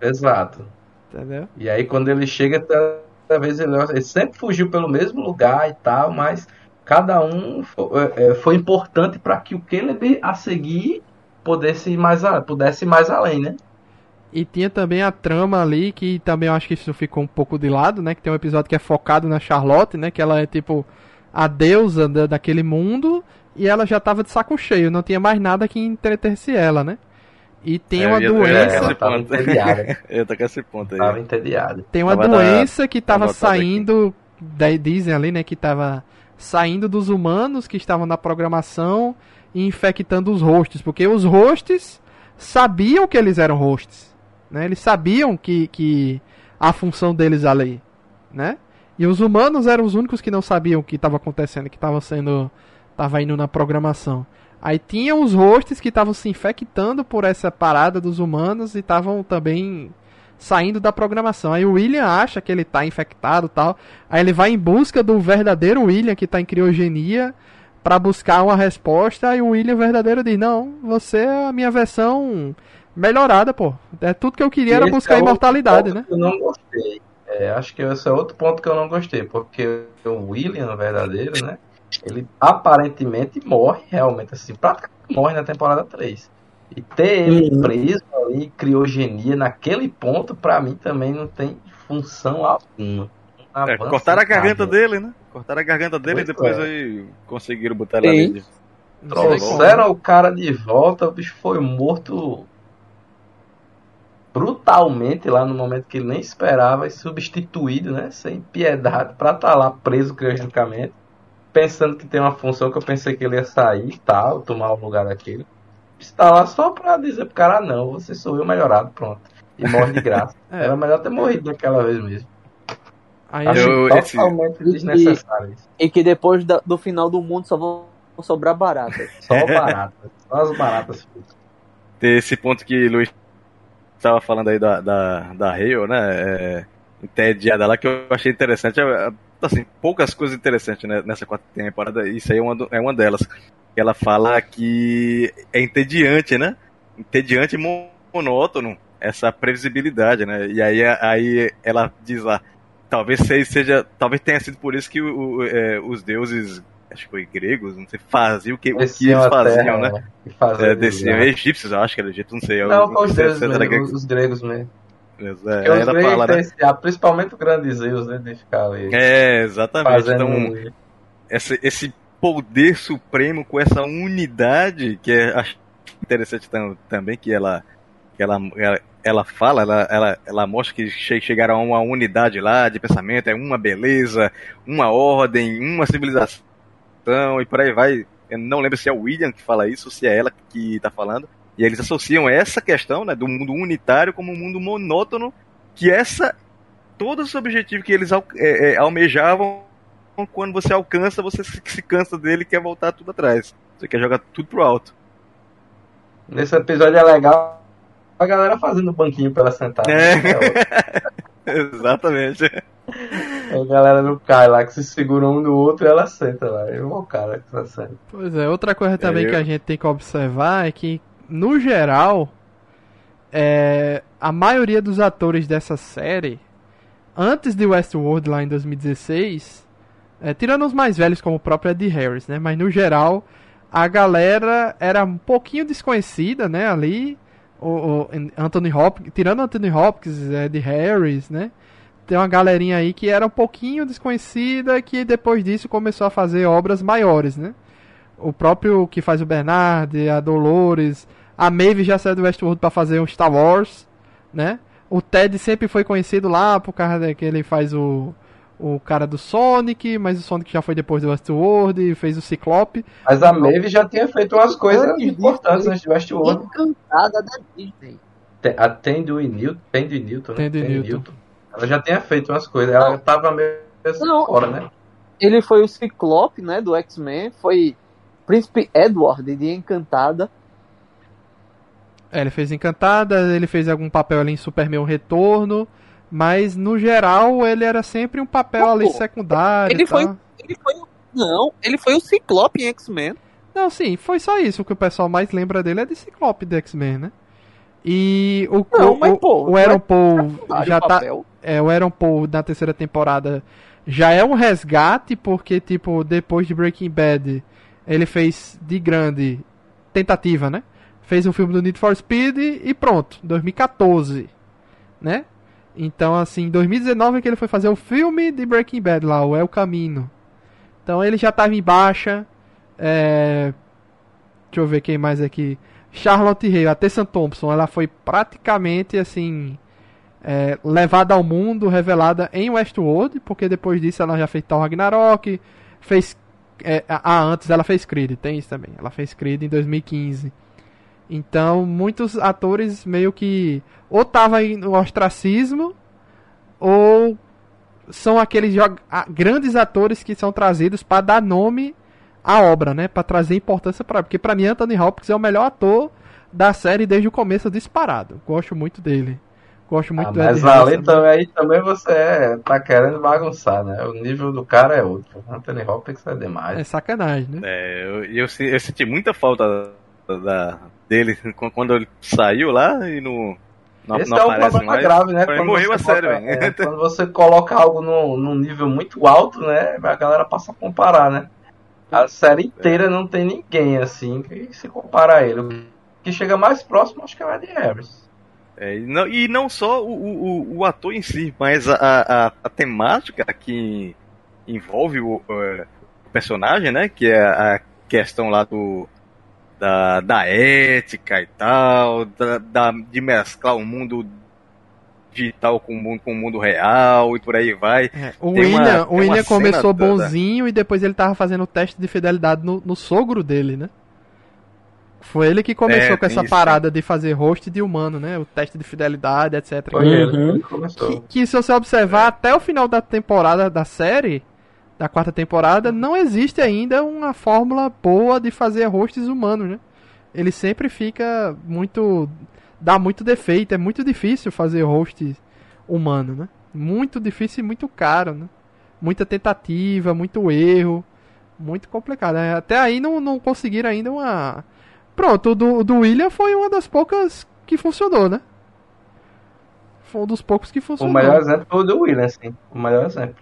S4: Exato.
S1: Entendeu?
S4: E aí quando ele chega, toda vez ele, ele sempre fugiu pelo mesmo lugar e tal, mas cada um foi, é, foi importante para que o Caleb a seguir pudesse ir mais, a- pudesse ir mais além, né?
S1: E tinha também a trama ali, que também eu acho que isso ficou um pouco de lado, né? Que tem um episódio que é focado na Charlotte, né? Que ela é tipo a deusa da- daquele mundo e ela já tava de saco cheio, não tinha mais nada que entretesse ela, né? E tem
S2: É,
S1: uma
S2: eu ia- eu ia
S1: doença,
S4: tava entediada.
S2: eu tô com esse ponto aí.
S4: Tava entediada.
S1: tem uma
S2: Tava
S1: doença que tava saindo, daí dizem ali, né, que tava saindo dos humanos que estavam na programação e infectando os hosts, porque os hosts sabiam que eles eram hosts, né? Eles sabiam que, que a função deles ali, né? E os humanos eram os únicos que não sabiam o que estava acontecendo, que estava sendo, estava indo na programação. Aí tinha os hosts que estavam se infectando por essa parada dos humanos e estavam também saindo da programação. Aí o William acha que ele está infectado, tal. Aí ele vai em busca do verdadeiro William que está em criogenia para buscar uma resposta. E o William verdadeiro diz: "Não, você é a minha versão melhorada, pô. É tudo que eu queria era buscar
S4: é
S1: imortalidade, né?"
S4: Eu não gostei. É, acho que esse é outro ponto que eu não gostei, porque o William verdadeiro, né? Ele aparentemente morre realmente assim, praticamente morre na temporada 3. E ter ele preso ali, criogenia, naquele ponto, pra mim também não tem função alguma.
S2: É, cortaram a garganta dele, né? Cortaram a garganta dele e depois
S4: é.
S2: aí conseguiram botar ele ali.
S4: Trouxeram o cara de volta, o bicho foi morto brutalmente lá no momento que ele nem esperava e substituído, né? Sem piedade, pra estar lá preso criogenicamente, pensando que tem uma função que eu pensei que ele ia sair e tal, tomar o lugar daquele. Está lá só pra dizer pro cara, não, você sou eu melhorado, pronto. E morre de graça.
S1: É.
S4: Era melhor ter morrido daquela vez mesmo.
S1: Aí
S4: Acho
S2: Eu- esse-
S4: totalmente desnecessário isso.
S5: E que depois da- do final do mundo só vão sobrar baratas.
S4: Só baratas. Só as baratas.
S2: Ter esse ponto que o Luiz estava falando aí da, da, da Hale, né? É, entediada lá, que eu achei interessante. É, Assim, poucas coisas interessantes né, nessa quarta temporada, isso aí é uma, é uma delas. Ela fala que é entediante, né? Entediante e mo- monótono essa previsibilidade, né? E aí, aí ela diz lá, talvez se- seja, talvez tenha sido por isso que o- o- é, os deuses, acho que foi gregos, não sei, faziam o que, o que
S4: Desciam
S2: eles faziam,
S4: terra,
S2: né?
S4: E faziam
S2: É, desciam,
S4: né?
S2: egípcios, acho que era egípcio, não sei.
S4: Não, foi os
S2: se-
S4: deuses mesmo, os gregos mesmo.
S2: É, ela
S4: gregos
S2: fala,
S4: têm
S2: né?
S4: principalmente o grande Zeus, né? De ficar ali
S2: É, exatamente.
S4: fazendo.
S2: Então, esse, esse poder supremo com essa unidade, que é acho interessante tam- também, que ela, que ela, ela, ela fala, ela, ela, ela mostra que che- chegaram a uma unidade lá de pensamento, é uma beleza, uma ordem, uma civilização, e por aí vai. Eu não lembro se é o William que fala isso, se é ela que está falando. E eles associam essa questão né, do mundo unitário como um mundo monótono, que essa todo esse objetivo que eles é, é, almejavam, quando você alcança, você se, se cansa dele e quer voltar tudo atrás. Você quer jogar tudo pro alto.
S4: Nesse episódio é legal a galera fazendo banquinho pra ela sentar.
S2: É.
S4: né?
S2: Exatamente.
S4: A galera não cai lá, que se segura um no outro e ela senta lá. É o cara que tá sentando.
S1: Pois é, outra coisa também
S2: eu-
S1: que a gente tem que observar é que, no geral, é, a maioria dos atores dessa série, antes de Westworld lá em 2016, é, tirando os mais velhos como o próprio Ed Harris, né? Mas no geral, a galera era um pouquinho desconhecida, né? Ali, o, o Anthony Hopkins, tirando Anthony Hopkins, Ed Harris, né? Tem uma galerinha aí que era um pouquinho desconhecida que depois disso começou a fazer obras maiores, né? O próprio que faz o Bernard, a Dolores, a Maeve já saiu do Westworld para fazer um Star Wars, né? O Ted sempre foi conhecido lá por causa de que ele faz o o cara do Sonic, mas o Sonic já foi depois do Westworld e fez o Ciclope.
S4: Mas a Maeve já tinha feito umas coisas
S5: Antes
S4: importantes
S5: ele-
S4: antes de Westworld.
S5: Encantada da Disney.
S4: Tem- A Tandy Newton, Tandy Newton, né?
S1: Tandy
S4: Tandy
S1: Newton.
S4: Ela já tinha feito umas coisas. Ela tava meio
S5: Não.
S4: fora, né?
S5: Ele foi o Ciclope, né, do X-Men, foi Príncipe Edward de Encantada.
S1: É, ele fez Encantada, ele fez algum papel ali em Superman Retorno, mas no geral ele era sempre um papel
S5: Pô,
S1: ali secundário.
S5: ele foi- Ele foi Não, ele foi o Ciclope em X-Men.
S1: Não, sim, foi só isso. O que o pessoal mais lembra dele é de Ciclope do X-Men, né? E o,
S5: Não,
S1: o,
S5: mas, pô,
S1: o Aaron Paul
S5: Secundário
S1: já tá.
S5: papel.
S1: É, o Aaron Paul na terceira temporada já é um resgate, porque, tipo, depois de Breaking Bad, ele fez de grande tentativa, né? Fez um filme do Need for Speed e pronto, 2014, né? Então, assim, em 2019 é que ele foi fazer o filme de Breaking Bad lá, o El Camino. Então ele já tava em baixa. É... Deixa eu ver quem mais aqui. Charlotte Hay, a Tessa Thompson, ela foi praticamente assim é, levada ao mundo, revelada em Westworld, porque depois disso ela já fez Thor Ragnarok, fez é, ah, antes ela fez Creed, tem isso também. Ela fez Creed em 2015. Então, muitos atores meio que ou tava no ostracismo ou são aqueles grandes atores que são trazidos para dar nome à obra, né? Para trazer importância para, porque para mim Anthony Hopkins é o melhor ator da série desde o começo disparado. Gosto muito dele. Gosto muito
S4: ah,
S1: do
S4: Mas ali também, aí também você é, tá querendo bagunçar, né? O nível do cara é outro. Anthony Hopkins é demais.
S1: É sacanagem, né?
S2: É, eu, eu, eu senti muita falta da, dele quando ele saiu lá e no. Não,
S4: Esse
S2: não
S4: é o problema
S2: mais.
S4: grave, né?
S2: Quando morreu a série,
S4: velho. É, quando você coloca algo num, num nível muito alto, né? A galera passa a comparar, né? A série inteira não tem ninguém assim que se compara a ele. O que chega mais próximo acho que é o Eddie Harris.
S2: É, e, não, e não só o, o, o, ator em si, mas a, a, a temática que envolve o, o, personagem, né? Que é a questão lá do da, da ética e tal, da, da, de mesclar o mundo digital com o mundo, com o mundo real e por aí vai.
S1: É, o William, uma, o William começou bonzinho e depois ele tava fazendo o teste de fidelidade no, no sogro dele, né? Foi ele que começou é, com essa isso, parada de fazer host de humano, né? O teste de fidelidade, etc.
S4: Foi ele que começou.
S1: Que, que se você observar, é. até o final da temporada da série, da quarta temporada, não existe ainda uma fórmula boa de fazer hosts humanos, né? Ele sempre fica muito. dá muito defeito, é muito difícil fazer host humano, né? Muito difícil e muito caro, né? Muita tentativa, muito erro, muito complicado. Né? Até aí não, não conseguiram ainda uma Pronto, o do, do William foi uma das poucas que funcionou, né? Foi um dos poucos que funcionou.
S4: O melhor exemplo foi o do William, sim. O melhor exemplo.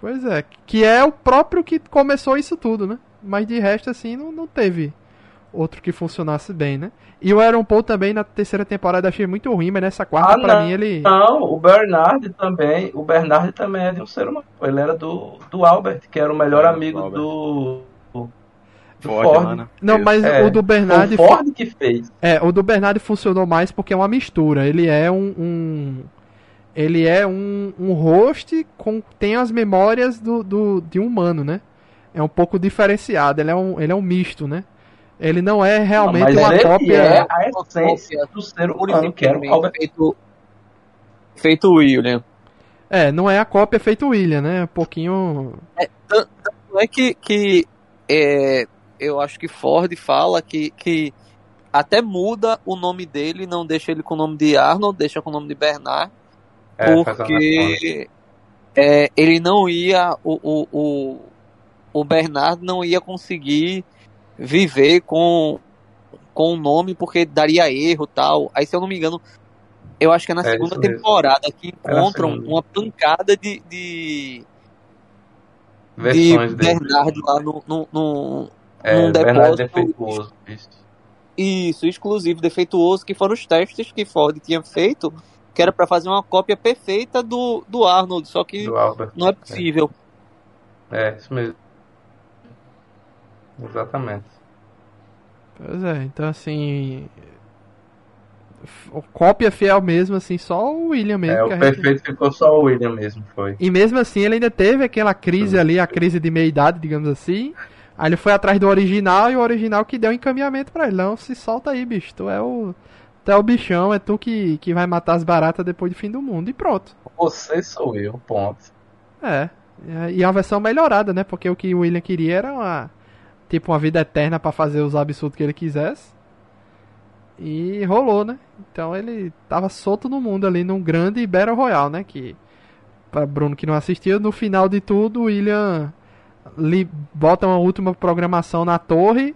S1: Pois é, que é o próprio que começou isso tudo, né? Mas de resto, assim, não, não teve outro que funcionasse bem, né? E o Aaron Paul também na terceira temporada achei muito ruim, mas nessa quarta ah, pra
S4: não,
S1: mim ele.
S4: Não, o Bernard também. O Bernard também é de um ser humano. Ele era do, do Albert, que era o melhor é, amigo do,
S2: Ford, Ford. Mano.
S1: Não, mas é, o do Bernard.
S4: O Ford que fez.
S1: É, o do Bernard funcionou mais porque é uma mistura. Ele é um. um ele é um, um host com. tem as memórias do, do, de um humano, né? É um pouco diferenciado. Ele é um, ele é um misto, né? Ele não é realmente não, uma
S4: ele
S1: cópia.
S4: É a essência do ser humano, que era o
S5: feito, feito William.
S1: É, não é a cópia feito William, né? Um pouquinho.
S5: É, tanto é que, que é, eu acho que Ford fala que, que até muda o nome dele, não deixa ele com o nome de Arnold, deixa com o nome de Bernard, é, porque é, ele não ia, o, o, o, o Bernard não ia conseguir viver com com o nome porque daria erro tal. Aí se eu não me engano, eu acho que é na é segunda temporada que encontram uma pancada de, de de Bernard lá no, no, no,
S4: é, num depósito. Defeituoso,
S5: isso. isso, exclusivo, defeituoso, que foram os testes que Ford tinha feito, que era para fazer uma cópia perfeita do, do Arnold, só que não é possível.
S4: É. é, isso mesmo. Exatamente.
S1: Pois é, então assim. Cópia fiel mesmo, assim, só o William mesmo.
S4: É, o perfeito gente... ficou só o William mesmo, foi.
S1: E mesmo assim ele ainda teve aquela crise ali, a crise de meia idade, digamos assim. Aí ele foi atrás do original e o original que deu encaminhamento pra ele. Não, se solta aí, bicho. Tu é o. Tu é o bichão, é tu que, que vai matar as baratas depois do fim do mundo. E pronto.
S4: Você sou eu, ponto.
S1: É. E a versão melhorada, né? Porque o que o William queria era uma. Tipo, uma vida eterna para fazer os absurdos que ele quisesse. E rolou, né? Então ele tava solto no mundo ali num grande Battle Royale, né? Que. Pra Bruno que não assistiu, no final de tudo, o William li, bota uma última programação na torre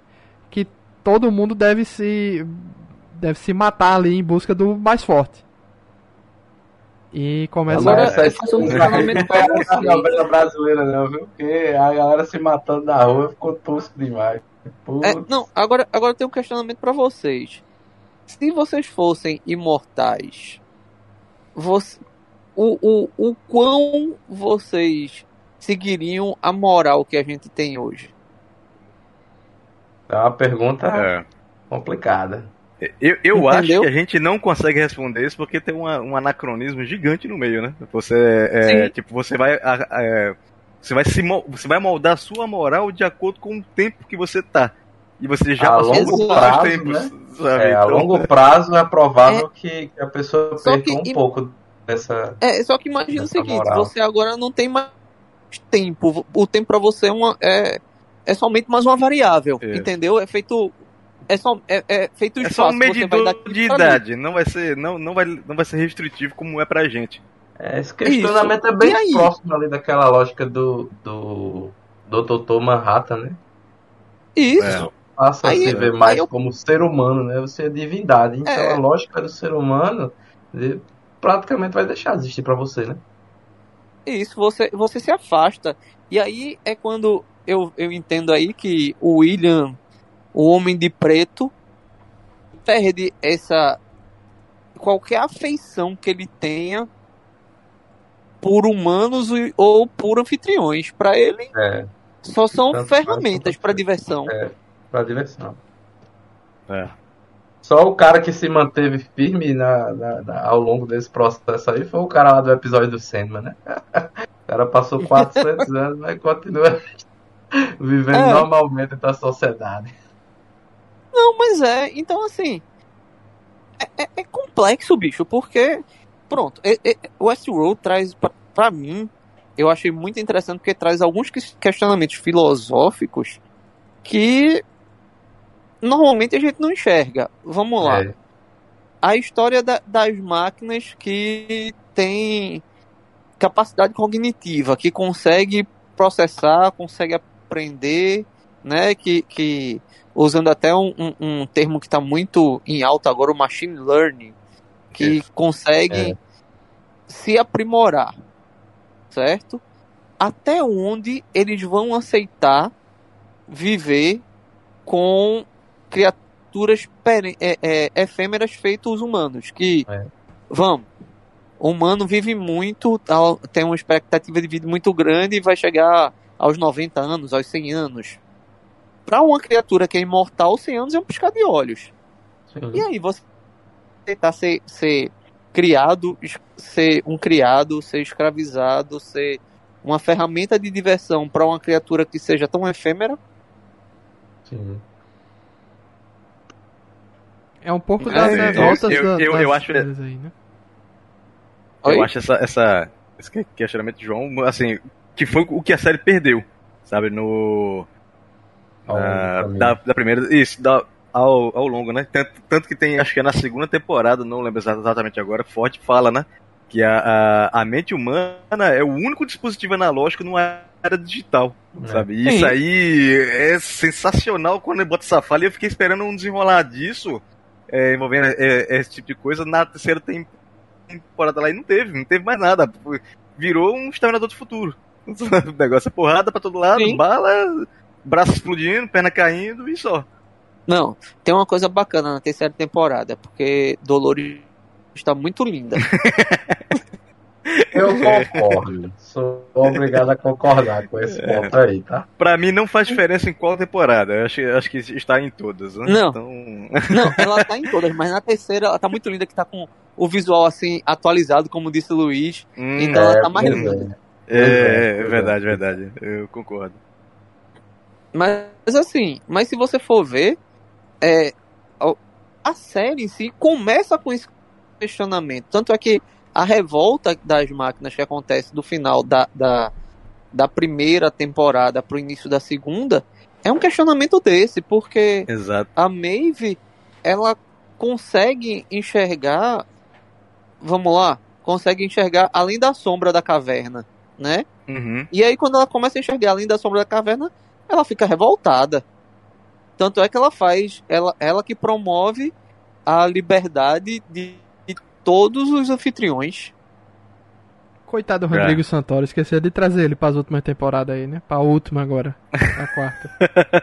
S1: que todo mundo deve se deve se matar ali em busca do mais forte. E começa
S4: Agora, a... faço um questionamento pra você. brasileira não, viu? Porque a galera se matando na rua ficou tosco demais.
S5: É, não, agora, agora tem um questionamento para vocês. Se vocês fossem imortais, você, o, o, o quão vocês seguiriam a moral que a gente tem hoje?
S4: É uma pergunta é. complicada.
S2: Eu, eu acho que a gente não consegue responder isso porque tem uma, um anacronismo gigante no meio, né? Você é, tipo, você vai é, você vai se você vai moldar a sua moral de acordo com o tempo que você tá. e você já
S4: A
S2: passou
S4: longo prazo,
S2: os tempos.
S4: né?
S2: Sabe?
S4: É, a
S2: Então,
S4: longo prazo é provável que a pessoa perca
S5: que
S4: um pouco dessa.
S5: É, só que imagina o seguinte,
S4: moral.
S5: você agora não tem mais tempo. O tempo pra você é, uma, é, é somente mais uma variável,
S2: Isso.
S5: entendeu? É feito é só é, é feito o
S2: É só um medidor
S5: dar
S2: de idade, não vai ser, não, não vai, não vai ser restritivo como é pra gente.
S4: É, esse questionamento é
S5: E
S4: bem
S5: aí?
S4: próximo ali daquela lógica do, do, do Dr. Manhattan, né?
S5: Isso.
S4: Passa
S5: Aí-
S4: a se ver mais
S5: eu-
S4: como ser humano, né? Você é divindade. Então
S5: É.
S4: a lógica do ser humano praticamente vai deixar de existir pra você, né?
S5: Isso, você, você se afasta. E aí é quando eu, eu entendo aí que o William, o Homem de Preto, perde essa. qualquer afeição que ele tenha por humanos ou por anfitriões. Pra ele,
S4: É,
S5: só são
S4: Tanto
S5: ferramentas
S4: faz.
S5: diversão.
S4: É. pra diversão.
S2: É.
S4: Só o cara que se manteve firme na, na- na- ao longo desse processo aí foi o cara lá do episódio do Sandman, né? O cara passou 400 anos, mas continua vivendo
S5: É.
S4: normalmente da sociedade.
S5: Não, mas é. Então, assim. É, é- é complexo, bicho, porque. Pronto, é, é, Westworld traz, pra, pra mim, eu achei muito interessante porque traz alguns ques- questionamentos filosóficos que normalmente a gente não enxerga. Vamos lá.
S4: É,
S5: A história da- das máquinas que tem capacidade cognitiva, que consegue processar, consegue aprender, né? Que, que usando até um, um- um termo que está muito em alta agora, o machine learning, que consegue
S4: É.
S5: se aprimorar, certo? Até onde eles vão aceitar viver com criaturas pere- é, é, efêmeras feitas humanos, que
S4: É.
S5: vamos, o humano vive muito, tal, tem uma expectativa de vida muito grande e vai chegar aos 90 anos, aos 100 anos. Para uma criatura que é imortal, 100 anos é um piscar de olhos.
S4: sim.
S5: E aí você tentar ser, ser criado, ser um criado, ser escravizado, ser uma ferramenta de diversão para uma criatura que seja tão efêmera,
S4: sim.
S1: É um pouco
S5: É,
S1: das revoltas
S2: eu-
S1: da-
S2: eu-
S1: das
S2: eu acho-
S1: coisas aí, né?
S5: Oi?
S2: Eu acho essa, essa, esse que- questionamento de João, assim, que foi o que a série perdeu, sabe, no...
S4: Ao caminho.
S2: da, da primeira, isso, da, ao, ao longo, né? Tanto, tanto que tem, acho que é na segunda temporada, não lembro exa- exatamente agora, Ford fala, né? Que a, a, a mente humana é o único dispositivo analógico numa era digital,
S4: É.
S2: sabe? E isso
S5: Sim.
S2: aí é sensacional quando ele bota essa fala e eu fiquei esperando um desenrolar disso, é, envolvendo é, esse tipo de coisa, na terceira tem- temporada lá e não teve, não teve mais nada. Virou um Exterminador do Futuro. O negócio é porrada pra todo lado,
S5: Sim.
S2: bala, braço explodindo, perna caindo e só.
S5: Não, tem uma coisa bacana na terceira temporada, porque Dolores está muito linda.
S4: Eu concordo. Sou obrigado a concordar com esse
S2: É.
S4: ponto aí, tá?
S2: Pra mim não faz diferença em qual temporada. Eu acho, acho que está em todas. Né?
S5: Não.
S2: Então,
S5: Não, ela tá em todas, mas na terceira ela tá muito linda, que tá com o visual assim atualizado, como disse o Luiz.
S2: hum,
S5: Então ela tá mais
S4: pois
S5: linda.
S4: é.
S2: é,
S4: é,
S2: é
S4: é.
S2: verdade, verdade. Eu concordo.
S5: Mas assim, mas se você for ver, é, a- a série em si começa com esse questionamento. Tanto é que a revolta das máquinas que acontece do final da, da, da primeira temporada pro início da segunda é um questionamento desse, porque
S2: Exato.
S5: a Maeve, ela consegue enxergar, vamos lá, consegue enxergar além da sombra da caverna, né?
S2: Uhum.
S5: E aí quando ela começa a enxergar além da sombra da caverna, ela fica revoltada. Tanto é que ela faz, ela, ela que promove a liberdade de, de todos os anfitriões.
S1: Coitado do
S2: É.
S1: Rodrigo Santoro, esqueci de trazer ele pras últimas temporadas aí, né? Pra última agora, a quarta.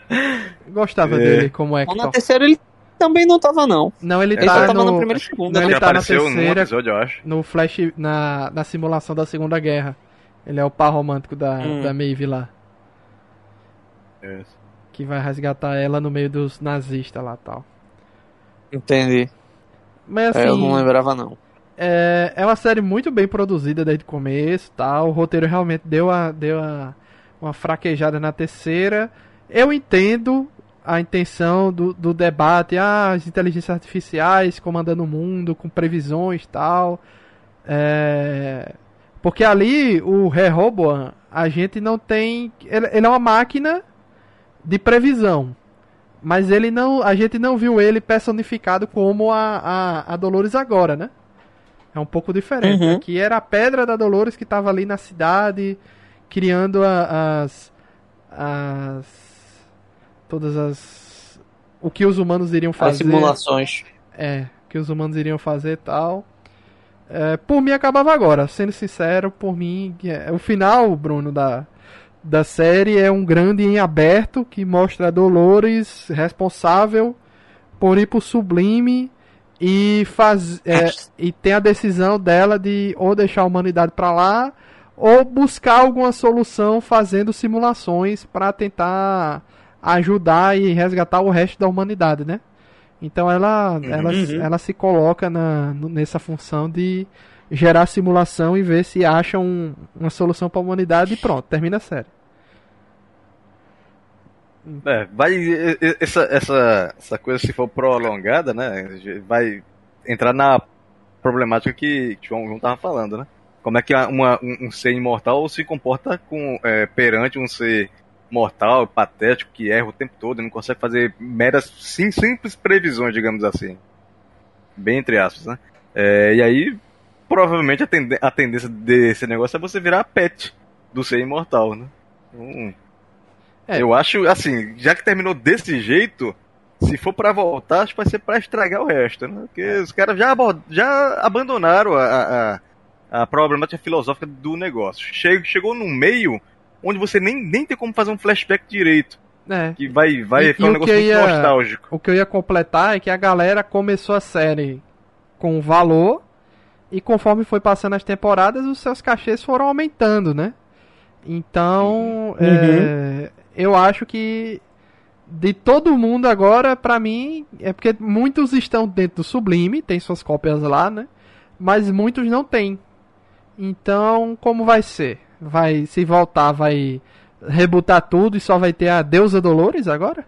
S1: Gostava
S2: É.
S1: dele como
S5: Ou
S1: Hector.
S5: na terceira ele também não tava não.
S1: Não, ele
S5: Ele só
S1: tá
S5: tava
S1: no,
S5: na primeira e segunda.
S1: Não,
S2: Ele
S1: ele tá na terceira,
S2: episódio, eu acho.
S1: no Flash, na, na simulação da Segunda Guerra. Ele é o par romântico da,
S5: Hum.
S1: da Maeve lá.
S2: É.
S1: Que vai resgatar ela no meio dos nazistas lá tal.
S5: Entendi.
S1: Mas
S5: É, eu
S1: assim,
S5: não lembrava não.
S1: é, é uma série muito bem produzida desde o começo tal. O roteiro realmente deu, a, deu a, uma fraquejada na terceira. Eu entendo a intenção do, do debate, ah, as inteligências artificiais comandando o mundo com previsões e tal. É, porque ali o Rehoboam, a gente não tem. Ele, ele, é uma máquina de previsão. Mas ele não. A gente não viu ele personificado como a, a, a Dolores agora, né? É um pouco diferente. Uhum. Aqui era a pedra da Dolores que estava ali na cidade, criando a, as. as. todas as. o que os humanos iriam fazer. As
S5: simulações.
S1: É, o que os humanos iriam fazer e tal. É, por mim acabava agora, sendo sincero, por mim. É, o final, Bruno, da, da série é um grande em aberto que mostra Dolores responsável por ir pro Sublime e faz é, e tem a decisão dela de ou deixar a humanidade para lá ou buscar alguma solução fazendo simulações para tentar ajudar e resgatar o resto da humanidade, né? Então ela, uhum, ela, ela se coloca na, nessa função de gerar simulação e ver se acha um, uma solução para a humanidade e pronto, termina a série.
S2: É, vai essa, essa, essa coisa se for prolongada, né, vai entrar na problemática que, o João estava falando, né? Como é que uma, um, um, ser imortal se comporta com, é, perante um ser mortal, patético, que erra o tempo todo, não consegue fazer meras, sim, simples previsões, digamos assim. Bem entre aspas, né? É, e aí, provavelmente a, tend a, tendência desse negócio é você virar pet do ser imortal, né? Então, é. Eu acho, assim, já que terminou desse jeito, se for para voltar, acho que vai ser para estragar o resto, né? Porque é. os caras já, já abandonaram a, a, a problemática filosófica do negócio. Chegou, chegou no meio onde você nem, nem tem como fazer um flashback direito. É. Que vai, vai e, ficar um negócio ia, nostálgico.
S1: O que eu ia completar é que a galera começou a série com valor e conforme foi passando as temporadas, os seus cachês foram aumentando, né? Então, uhum. é, eu acho que de todo mundo agora, pra mim, é porque muitos estão dentro do Sublime, tem suas cópias lá, né? Mas muitos não têm. Então, como vai ser? vai se voltar, vai rebutar tudo e só vai ter a deusa Dolores agora?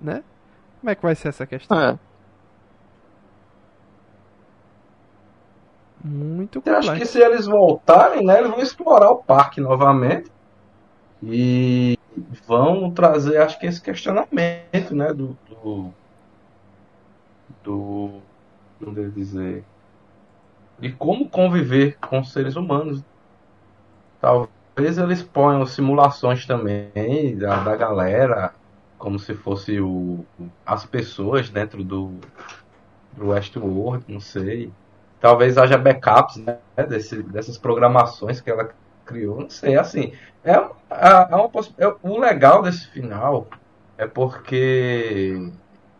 S1: Né? Como é que vai ser essa questão? É. Muito
S4: Eu acho que se eles voltarem, né, eles vão explorar o parque novamente e vão trazer, acho que esse questionamento, né, do do, do como devo dizer, de como conviver com seres humanos, Talvez eles ponham simulações também da, da galera, como se fosse o, as pessoas dentro do, do Westworld, não sei. Talvez haja backups né, desse, dessas programações que ela criou, não sei, assim. É, é, é, uma, é, o legal desse final é porque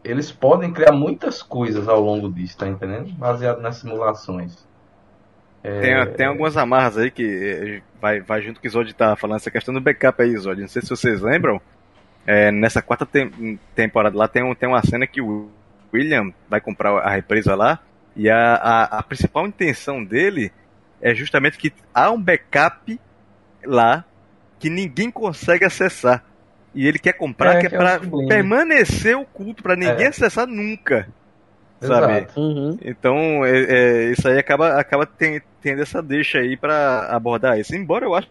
S4: eles podem criar muitas coisas ao longo disso, tá entendendo? Baseado nas simulações.
S2: É... Tem, tem algumas amarras aí que eh, vai, vai junto com o Zod tá falando essa questão do backup aí, Zod. Não sei se vocês lembram. É, nessa quarta te temporada lá tem, um, tem uma cena que o William vai comprar a represa lá. E a, a, a principal intenção dele é justamente que há um backup lá que ninguém consegue acessar. E ele quer comprar, é, que é, é para permanecer oculto, para ninguém é. acessar nunca sabe? Uhum. Então, é, é, isso aí acaba, acaba tendo essa deixa aí para abordar isso. Embora eu acho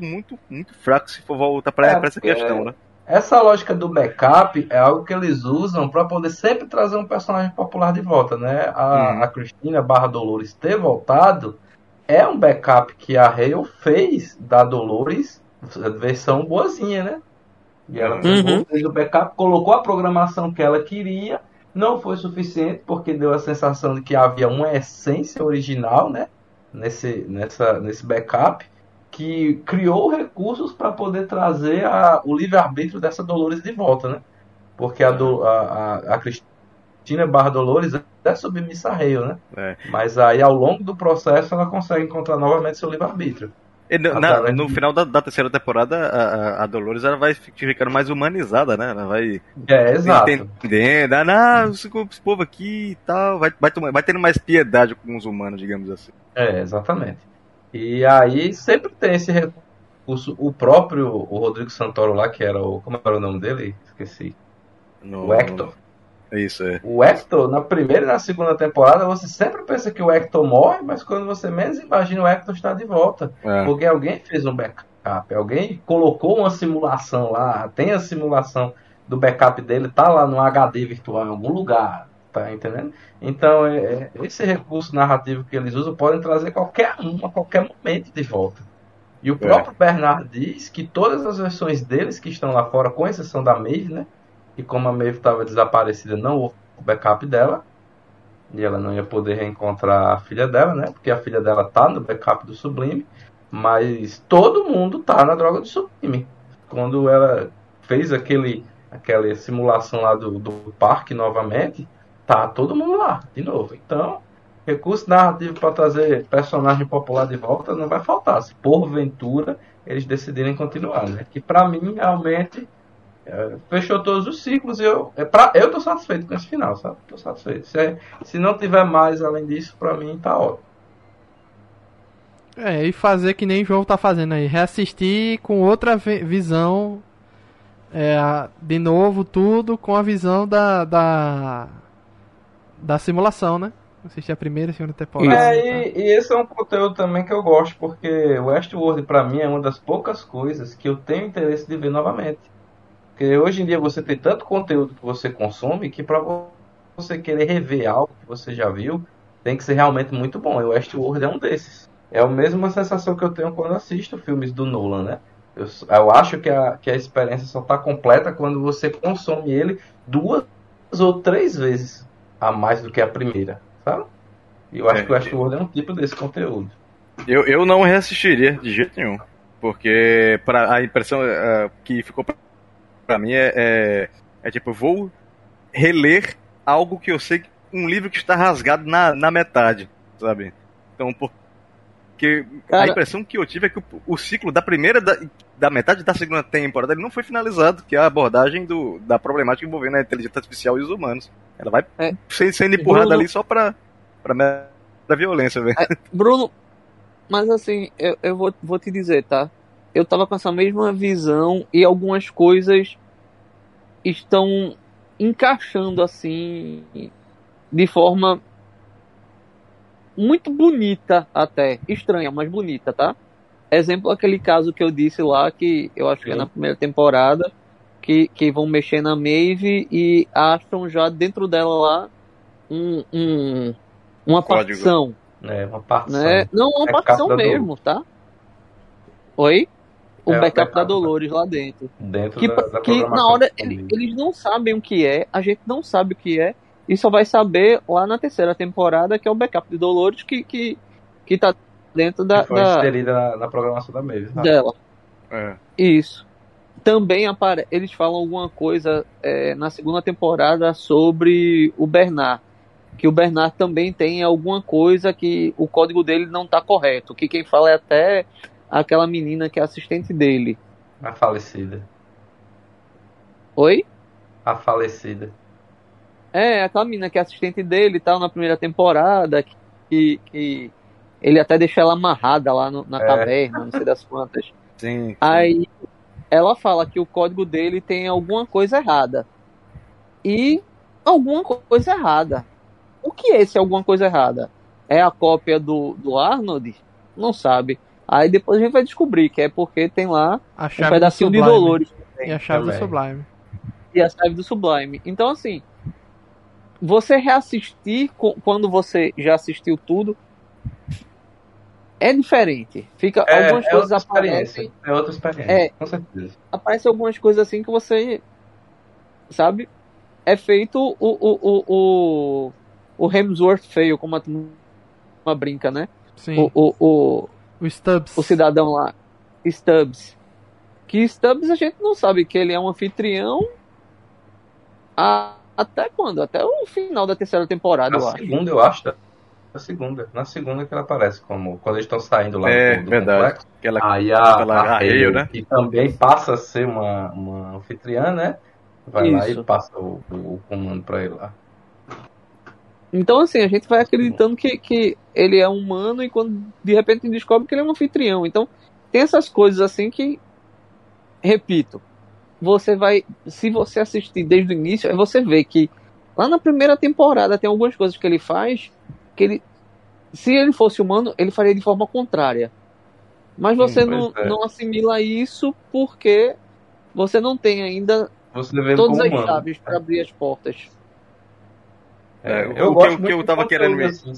S2: muito, muito fraco se for voltar para é, essa questão, né?
S4: Essa lógica do backup é algo que eles usam para poder sempre trazer um personagem popular de volta, né? A, hum. a Cristina barra Dolores ter voltado é um backup que a Hale fez da Dolores versão boazinha, né? E ela uhum. fez o backup, colocou a programação que ela queria não foi suficiente porque deu a sensação de que havia uma essência original, né? Nesse, nessa, nesse backup que criou recursos para poder trazer a, o livre-arbítrio dessa Dolores de volta, né? Porque a, do, a, a, Cristina Barra Dolores é submissa a Hale, né? É. Mas aí ao longo do processo ela consegue encontrar novamente seu livre-arbítrio.
S2: No, na, no final da, da, terceira temporada, a, a, Dolores ela vai ficando mais humanizada, né? Ela vai
S4: é, exato.
S2: entendendo, ah, não, esse povo aqui e tal, vai, vai, vai tendo mais piedade com os humanos, digamos assim.
S4: É, exatamente. E aí sempre tem esse recurso, o próprio o Rodrigo Santoro lá, que era o. Como era o nome dele? Esqueci.
S2: No,
S4: O Hector.
S2: Isso, é.
S4: O Hector, na primeira e na segunda temporada, você sempre pensa que o Hector morre, mas quando você menos imagina, o Hector está de volta.
S2: É.
S4: Porque alguém fez um backup, alguém colocou uma simulação lá, tem a simulação do backup dele, tá lá no HD virtual em algum lugar, tá entendendo? Então, é, é, esse recurso narrativo que eles usam podem trazer qualquer um a qualquer momento de volta. E o próprio Bernard diz que todas as versões deles que estão lá fora, com exceção da Maeve, né? E como a Maeve estava desaparecida, não houve o backup dela. E ela não ia poder reencontrar a filha dela, né? Porque a filha dela tá no backup do Sublime. Mas todo mundo tá na droga do Sublime. Quando ela fez aquele, aquela simulação lá do, do parque novamente, tá todo mundo lá, de novo. Então, recurso narrativo para trazer personagem popular de volta não vai faltar. Se porventura eles decidirem continuar, né? Que para mim, realmente, é, fechou todos os ciclos e eu, é eu tô satisfeito com esse final, sabe? Tô satisfeito. Se, é- se não tiver mais além disso, para mim tá ótimo.
S1: É, e fazer que nem o João tá fazendo aí, reassistir com outra vi- visão, é, de novo tudo com a visão da, da, da simulação, né? Assistir a primeira e a segunda temporada.
S4: É,
S1: tá?
S4: e, e esse é um conteúdo também que eu gosto, porque Westworld pra mim é uma das poucas coisas que eu tenho interesse de ver novamente. Porque hoje em dia você tem tanto conteúdo que você consome que pra você querer rever algo que você já viu, tem que ser realmente muito bom. E Westworld é um desses. É a mesma sensação que eu tenho quando assisto filmes do Nolan, né? Eu, eu acho que a, que a experiência só tá completa quando você consome ele duas ou três vezes a mais do que a primeira, sabe? E eu acho
S2: É,
S4: que o Westworld é um tipo desse conteúdo.
S2: Eu, eu não reassistiria de jeito nenhum. Porque pra, a impressão eh, que ficou pra, pra mim é, é, é tipo, vou reler algo que eu sei, um livro que está rasgado na, na metade, sabe? Então, porque a
S5: Cara-
S2: impressão que eu tive é que o, o ciclo da primeira, da, da metade da segunda temporada ele não foi finalizado, que é a abordagem do, da problemática envolvendo a inteligência artificial e os humanos. Ela vai
S5: É.
S2: sendo, sendo empurrada
S5: Bruno-
S2: ali só pra, pra mera violência, velho.
S5: Bruno, mas assim, eu, eu vou, vou te dizer, tá? Eu tava com essa mesma visão e algumas coisas estão encaixando assim de forma muito bonita até, estranha, mas bonita, tá? Exemplo aquele caso que eu disse lá que eu acho que é na primeira temporada que, que vão mexer na Maeve e acham já dentro dela lá um, um uma
S2: Código.
S5: partição
S4: É, uma partição.
S5: né? Não, uma
S4: Backup
S5: partição mesmo, tá? Oi? O
S4: É, o
S5: backup da. Dolores lá dentro.
S4: Dentro
S5: Que,
S4: da, da
S5: que na hora
S4: do
S5: ele-
S4: filme.
S5: eles não sabem o que é, a gente não sabe o que é, e só vai saber lá na terceira temporada, que é o backup de Dolores que, que, que tá dentro da,
S4: que foi
S5: da-
S4: inserida na, na programação da Maeve. tá?
S5: dela.
S2: É.
S5: Isso. Também apare... eles falam alguma coisa é, na segunda temporada sobre o Bernard. Que o Bernard também tem alguma coisa que o código dele não tá correto. Que quem fala é até aquela menina que é assistente dele.
S4: A falecida.
S5: Oi?
S4: A falecida.
S5: É, aquela menina que é assistente dele e tal na primeira temporada. Que, que ele até deixa ela amarrada lá no- na
S4: É.
S5: caverna, não sei das quantas.
S2: Sim, sim.
S5: Aí ela fala que o código dele tem alguma coisa errada. E alguma co- coisa errada. O que é esse alguma coisa errada? É a cópia do, do Arnold? Não sabe. Aí depois a gente vai descobrir que é porque tem lá
S1: A
S5: um
S1: chave do
S5: pedacinho de
S1: Sublime.
S5: Dolores
S1: E a chave do
S4: também.
S1: Sublime.
S5: e a chave do Sublime. Então, assim, você reassistir quando você já assistiu tudo é diferente. Fica
S4: É,
S5: algumas
S4: é
S5: coisas aparecem,
S4: É outra experiência.
S5: É.
S4: Com certeza.
S5: aparecem algumas coisas assim que você sabe é feito o o, o, o, o Hemsworth feio, como a turma brinca, né?
S1: Sim.
S5: O, o, o,
S1: O Stubbs.
S5: o cidadão lá, Stubbs. Que Stubbs a gente não sabe que ele é um anfitrião a- até quando? Até o final da terceira temporada,
S4: Na
S5: eu acho.
S4: segunda, eu acho. Na segunda. Na segunda que ela aparece como. Quando eles estão saindo lá
S2: É,
S4: do, do
S2: verdade.
S4: complexo.
S2: Aquela
S4: Aí a,
S2: Aquela
S4: a
S2: Hale, né?
S4: que também passa a ser uma, uma anfitriã, né? Vai lá
S5: Isso.
S4: e passa o, o comando pra ele lá.
S5: Então, assim, a gente vai acreditando que, que ele é humano e quando de repente descobre que ele é um anfitrião. Então, tem essas coisas assim que, repito, você vai. Se você assistir desde o início, aí você vê que lá na primeira temporada tem algumas coisas que ele faz que ele. Se ele fosse humano, ele faria de forma contrária. Mas você
S4: Hum,
S5: não,
S4: é.
S5: não assimila isso porque você não tem ainda todas as
S4: humano.
S5: chaves para abrir as portas.
S4: É,
S2: É,
S4: eu
S2: o
S4: gosto
S2: que eu- que eu tava querendo me-
S4: assim?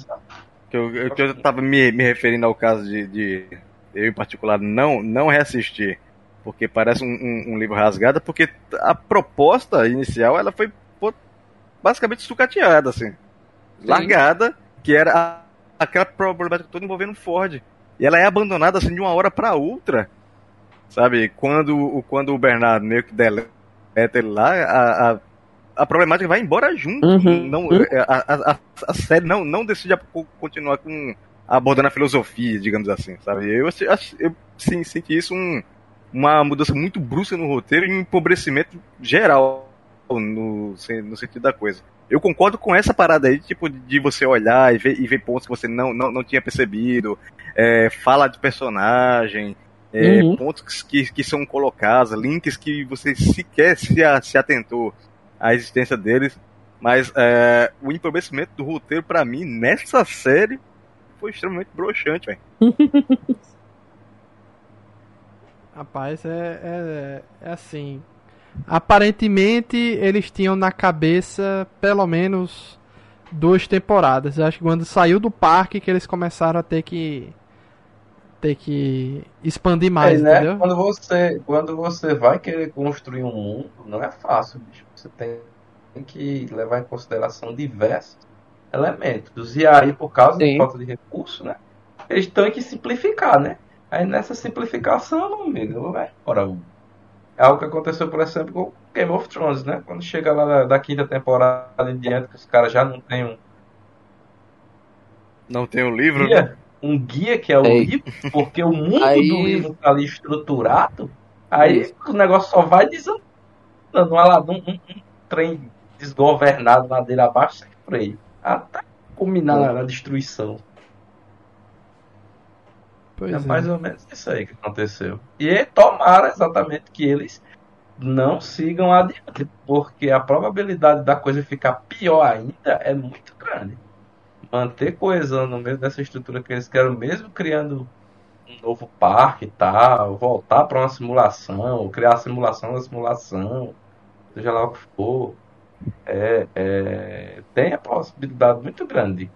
S2: Que eu, que eu tava me, me referindo ao caso de, de eu, em particular, não, não reassistir. Porque parece um, um- um livro rasgado, porque a proposta inicial ela foi pô, basicamente sucateada, assim. Largada, que era a- aquela problemática toda envolvendo o Ford. E ela é abandonada assim de uma hora pra outra. Sabe? Quando, o- quando o Bernardo meio que deleta ele lá, a, a, a problemática vai embora junto.
S5: Uhum.
S2: Não, a, a, a, a série não, não decide continuar com abordando a filosofia, digamos assim, sabe? Eu, acho- eu sim, senti isso um, uma mudança muito brusca no roteiro e um empobrecimento geral no, no sentido da coisa. Eu concordo com essa parada aí, tipo, de você olhar e ver, e ver pontos que você não, não, não tinha percebido, é, fala de personagem, é,
S5: Uhum.
S2: pontos que, que são colocados, links que você sequer se, a- se atentou à existência deles. Mas é, o empobrecimento do roteiro, pra mim, nessa série, foi extremamente broxante, velho.
S1: Rapaz, é, é, é assim. Aparentemente eles tinham na cabeça pelo menos duas temporadas. Eu acho que quando saiu do parque que eles começaram a ter que ter que expandir mais,
S4: É, né?
S1: entendeu?
S4: Quando você, quando você vai querer construir um mundo, não é fácil, bicho. Você tem, tem que levar em consideração diversos elementos. E aí, por causa
S5: Sim.
S4: de falta de recurso, né? Eles têm que simplificar, né? Aí nessa simplificação, meu amigo, vai embora. É algo que aconteceu, por exemplo, com Game of Thrones, né? Quando chega lá da, da quinta temporada em diante, que os caras já não têm um
S2: Não tem o livro, né?
S4: guia, um guia que é o
S5: Ei.
S4: livro, porque o mundo
S5: Aí-
S4: do livro tá ali estruturado, aí
S5: Isso.
S4: o negócio só vai desandando. Um, um- um trem desgovernado, ladeira abaixo, sem freio. Até culminar na, na destruição.
S1: Pois
S4: é
S1: é.
S4: mais ou menos isso aí que aconteceu. E tomara exatamente que eles não sigam adiante, porque a probabilidade da coisa ficar pior ainda é muito grande. Manter coesão no meio dessa estrutura que eles querem, mesmo criando um novo parque e tal, voltar para uma simulação, criar a simulação da simulação, seja lá o que for, é, é, tem a possibilidade muito grande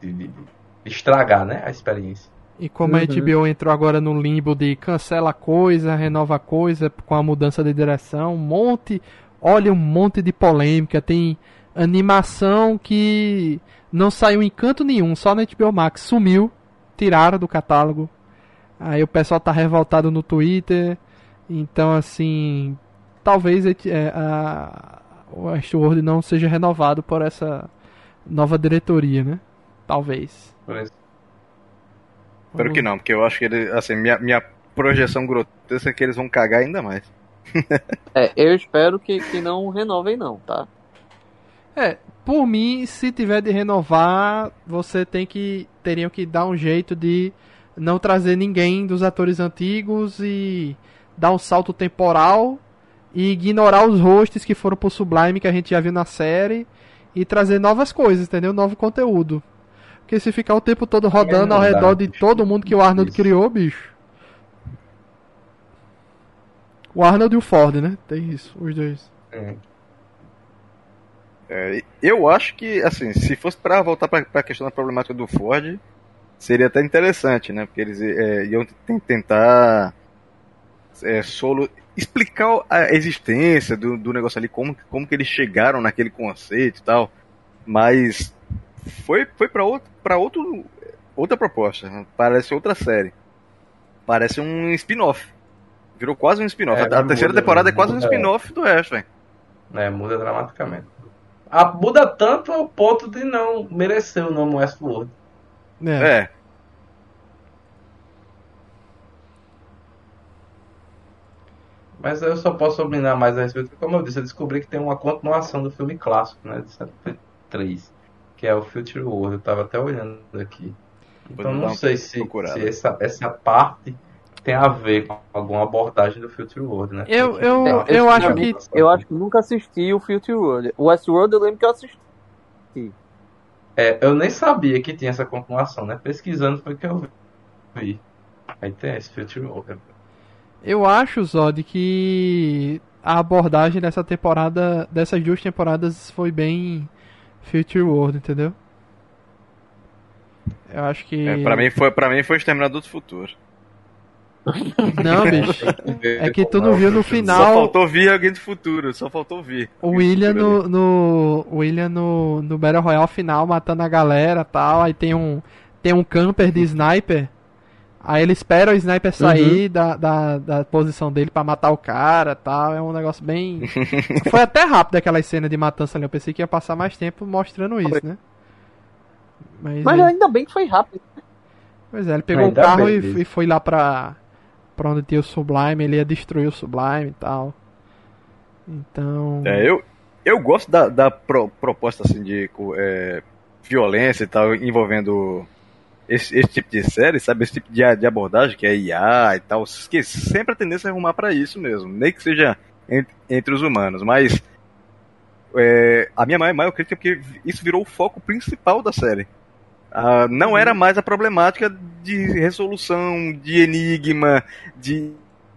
S4: de, de- de estragar né, a experiência.
S1: E como a
S5: Uhum.
S1: HBO entrou agora no limbo de cancela coisa, renova coisa com a mudança de direção, um monte, olha um monte de polêmica, tem animação que não saiu em canto nenhum, só na HBO Max, sumiu, tiraram do catálogo. Aí o pessoal tá revoltado no Twitter. Então assim, talvez é, a, o Westworld não seja renovado por essa nova diretoria, né? Talvez.
S4: Por isso.
S2: Espero que não, porque eu acho que ele, assim, minha, minha projeção grotesca é que eles vão cagar ainda mais.
S5: É, eu espero que, que não renovem, não, tá?
S1: É, por mim, se tiver de renovar, você tem que teriam que dar um jeito de não trazer ninguém dos atores antigos e dar um salto temporal e ignorar os hosts que foram pro Sublime que a gente já viu na série e trazer novas coisas, entendeu? Novo conteúdo. Porque se ficar o tempo todo rodando
S4: não
S1: ao redor de todo mundo que o Arnold
S4: Isso.
S1: criou, bicho. O Arnold e o Ford, né? Tem isso, os dois.
S4: É.
S2: É, eu acho que, assim, se fosse pra voltar pra, pra questão da problemática do Ford, seria até interessante, né? Porque eles é, iam tentar é, solo explicar a existência do, do negócio ali, como, como que eles chegaram naquele conceito e tal. Mas foi, foi pra, outro, pra outro, outra proposta. né? Parece outra série. Parece um spin-off. Virou quase um spin-off.
S4: É,
S2: a, a terceira
S4: muda,
S2: temporada é quase um spin-off do resto, velho.
S4: né, muda dramaticamente. A, muda tanto ao ponto de não merecer o nome Westworld.
S1: É.
S2: É.
S4: Mas eu só posso opinar mais a respeito, porque, como eu disse, eu descobri que tem uma continuação do filme clássico, né, de 73, que é o Future World. Eu tava até olhando aqui. Então não sei se, se essa, essa parte tem a ver com alguma abordagem do Future World, né?
S1: Eu, eu,
S5: É,
S1: eu
S5: eu-
S1: acho que.
S5: Eu acho que nunca assisti o Future World. O Westworld eu lembro que eu assisti.
S4: É, eu nem sabia que tinha essa continuação, né? Pesquisando foi que eu vi. Aí tem esse Future World.
S1: Eu acho, Zod, que a abordagem dessa temporada, dessas duas temporadas, foi bem Future World, entendeu? Eu acho que.
S2: É, pra, mim foi, pra mim foi Exterminador do Futuro.
S1: Não, bicho. É que tu não viu no
S2: Só
S1: final
S2: faltou vir alguém do futuro, só faltou vir.
S1: o William no, no. o William no, no Battle Royale final matando a galera tal. Aí tem um. Tem um camper de sniper. Aí ele espera o sniper sair da, da, da posição dele pra matar o cara tal. É um negócio bem. Foi até rápido aquela cena de matança ali. Eu pensei que ia passar mais tempo mostrando isso, né? Mas,
S5: Mas
S1: é,
S5: ainda bem que foi rápido.
S1: pois é, ele pegou o
S4: Ainda
S1: carro
S4: bem,
S1: e, e foi lá pra, pra onde tinha o Sublime. Ele ia destruir o Sublime e tal. Então.
S2: É, eu, eu gosto da, da pro- proposta assim de é, violência e tal envolvendo esse, esse tipo de série, sabe? Esse tipo de, de abordagem que é IA e tal. Que sempre a tendência é arrumar pra isso mesmo, nem que seja en- entre, os humanos. Mas é, a minha maior, maior crítica é porque isso virou o foco principal da série. Ah, não era mais a problemática de resolução, de enigma, de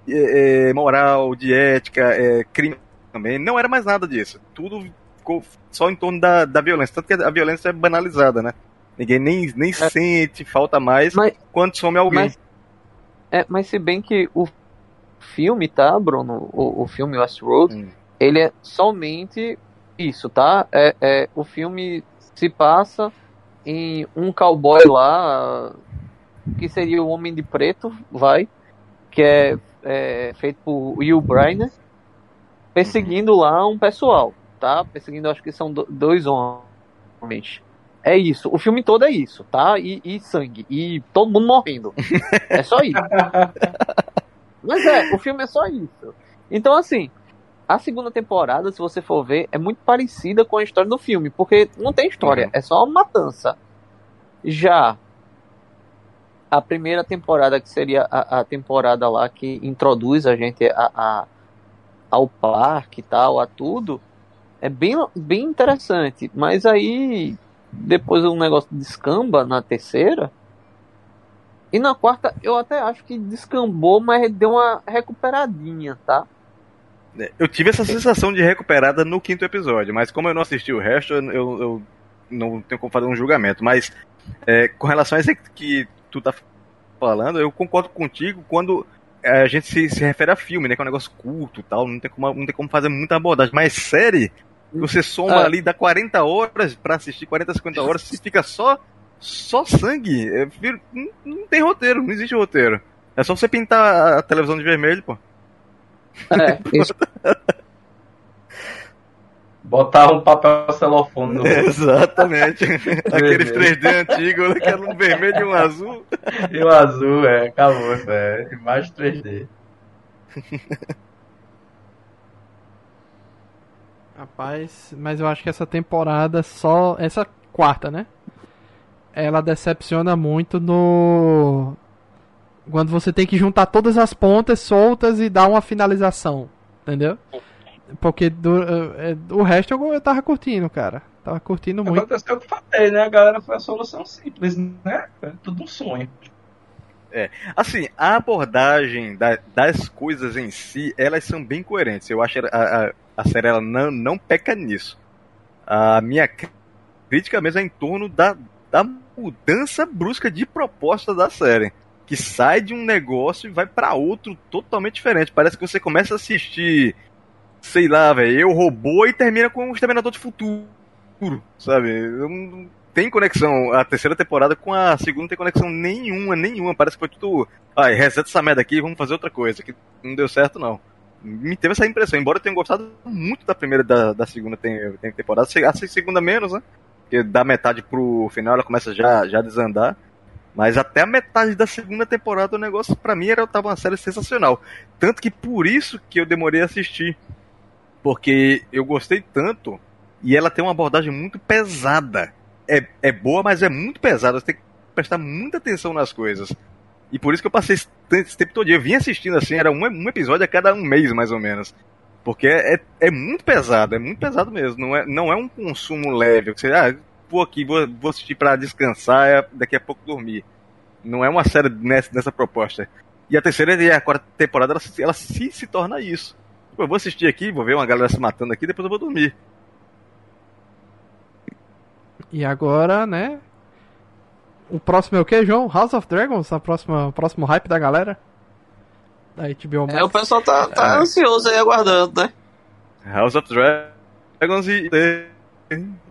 S2: é, é, moral, de ética, é, crime também. Não era mais nada disso. Tudo ficou só em torno da, da violência. Tanto que a violência é banalizada, né? Ninguém nem, nem sente, falta mais
S5: Mas-
S2: quando some alguém.
S5: Mas, é, mas se bem que o filme, tá, Bruno? O, o filme Westworld,
S2: Hum.
S5: ele é somente isso, tá? É, é, o filme se passa em um cowboy lá, que seria o Homem de Preto, vai, que é, é feito por Will Brynner, perseguindo lá um pessoal, tá? Perseguindo, acho que são do- dois homens. É isso. O filme todo é isso, tá? E, e sangue. E todo mundo morrendo. É só isso. Mas é, o filme é só isso. Então, assim, a segunda temporada, se você for ver, é muito parecida com a história do filme, porque não tem história,
S2: Uhum.
S5: é só uma matança. Já a primeira temporada, que seria a, a temporada lá que introduz a gente a, a- ao parque e tal, a tudo, é bem, bem interessante. Mas aí, depois o negócio descamba na terceira. E na quarta, eu até acho que descambou, mas deu uma recuperadinha, tá?
S2: Eu tive essa sensação de recuperada no quinto episódio, mas como eu não assisti o resto, eu, eu- não tenho como fazer um julgamento. Mas é, com relação a isso que tu tá falando, eu concordo contigo quando é, a gente se, se refere a filme, né? Que é um negócio curto tal, não tem, como, não tem como fazer muita abordagem. Mas série, você soma
S5: Ah.
S2: ali, dá 40 horas pra assistir, 40, 50 horas, se fica só, só sangue. é, não, não tem roteiro, não existe roteiro. É só você pintar a- televisão de vermelho, pô.
S5: É, isso.
S4: Botar um papel celofone no
S2: Exatamente. Aqueles
S4: Vermelho.
S2: 3D antigos, que era um vermelho e um azul.
S4: e o azul, é, acabou, é. Imagem 3D.
S1: Rapaz, mas eu acho que essa temporada só. Essa quarta, né? Ela decepciona muito no. Quando você tem que juntar todas as pontas soltas e dar uma finalização. Entendeu? Porque do, eh, o resto eu, eu tava curtindo, cara. Tava curtindo muito.
S4: Aconteceu o que eu falei, né? A galera foi a solução simples, né? É tudo um sonho.
S2: Assim, a abordagem da- das coisas em si, elas são bem coerentes. Eu acho a, a, a série ela não, não peca nisso. A minha crítica mesmo é em torno da, da mudança brusca de proposta da série. Que sai de um negócio e vai pra outro totalmente diferente. Parece que você começa a assistir, sei lá, velho, Eu Robô e termina com o Exterminador de Futuro, sabe? Não- tem conexão. A terceira temporada com a segunda não tem conexão nenhuma, nenhuma. Parece que foi tudo. Ai, reseta essa merda aqui vamos fazer outra coisa. Que não deu certo, não. Me teve essa impressão, embora eu tenha gostado muito da primeira e da, da segunda tem, tem temporada. A segunda menos, né? Porque da metade pro final ela começa já, já a desandar. Mas até a metade da segunda temporada o negócio pra mim era tava uma série sensacional. Tanto que por isso que eu demorei a assistir. Porque eu gostei tanto e ela tem uma abordagem muito pesada. É, é boa, mas é muito pesada. Você tem que prestar muita atenção nas coisas. E por isso que eu passei esse, tempo todo. Eu vim assistindo assim, era um, um episódio a cada um mês, mais ou menos. Porque é, é muito pesado, é muito pesado mesmo. Não é, não é um consumo leve. Você, ah, vou aqui, vou, vou assistir pra descansar, é, daqui a pouco dormir. Não é uma série nessa, nessa proposta. E a terceira e a quarta temporada, ela, ela se, se torna isso. Eu vou assistir aqui, vou ver uma galera se matando aqui, depois eu vou dormir.
S1: E agora, né? O próximo é o que, João? House of Dragons? A próxima, o próximo hype da galera? Da HBO Max.
S3: É, o pessoal tá, tá ansioso aí aguardando, né?
S2: House of Dragons e.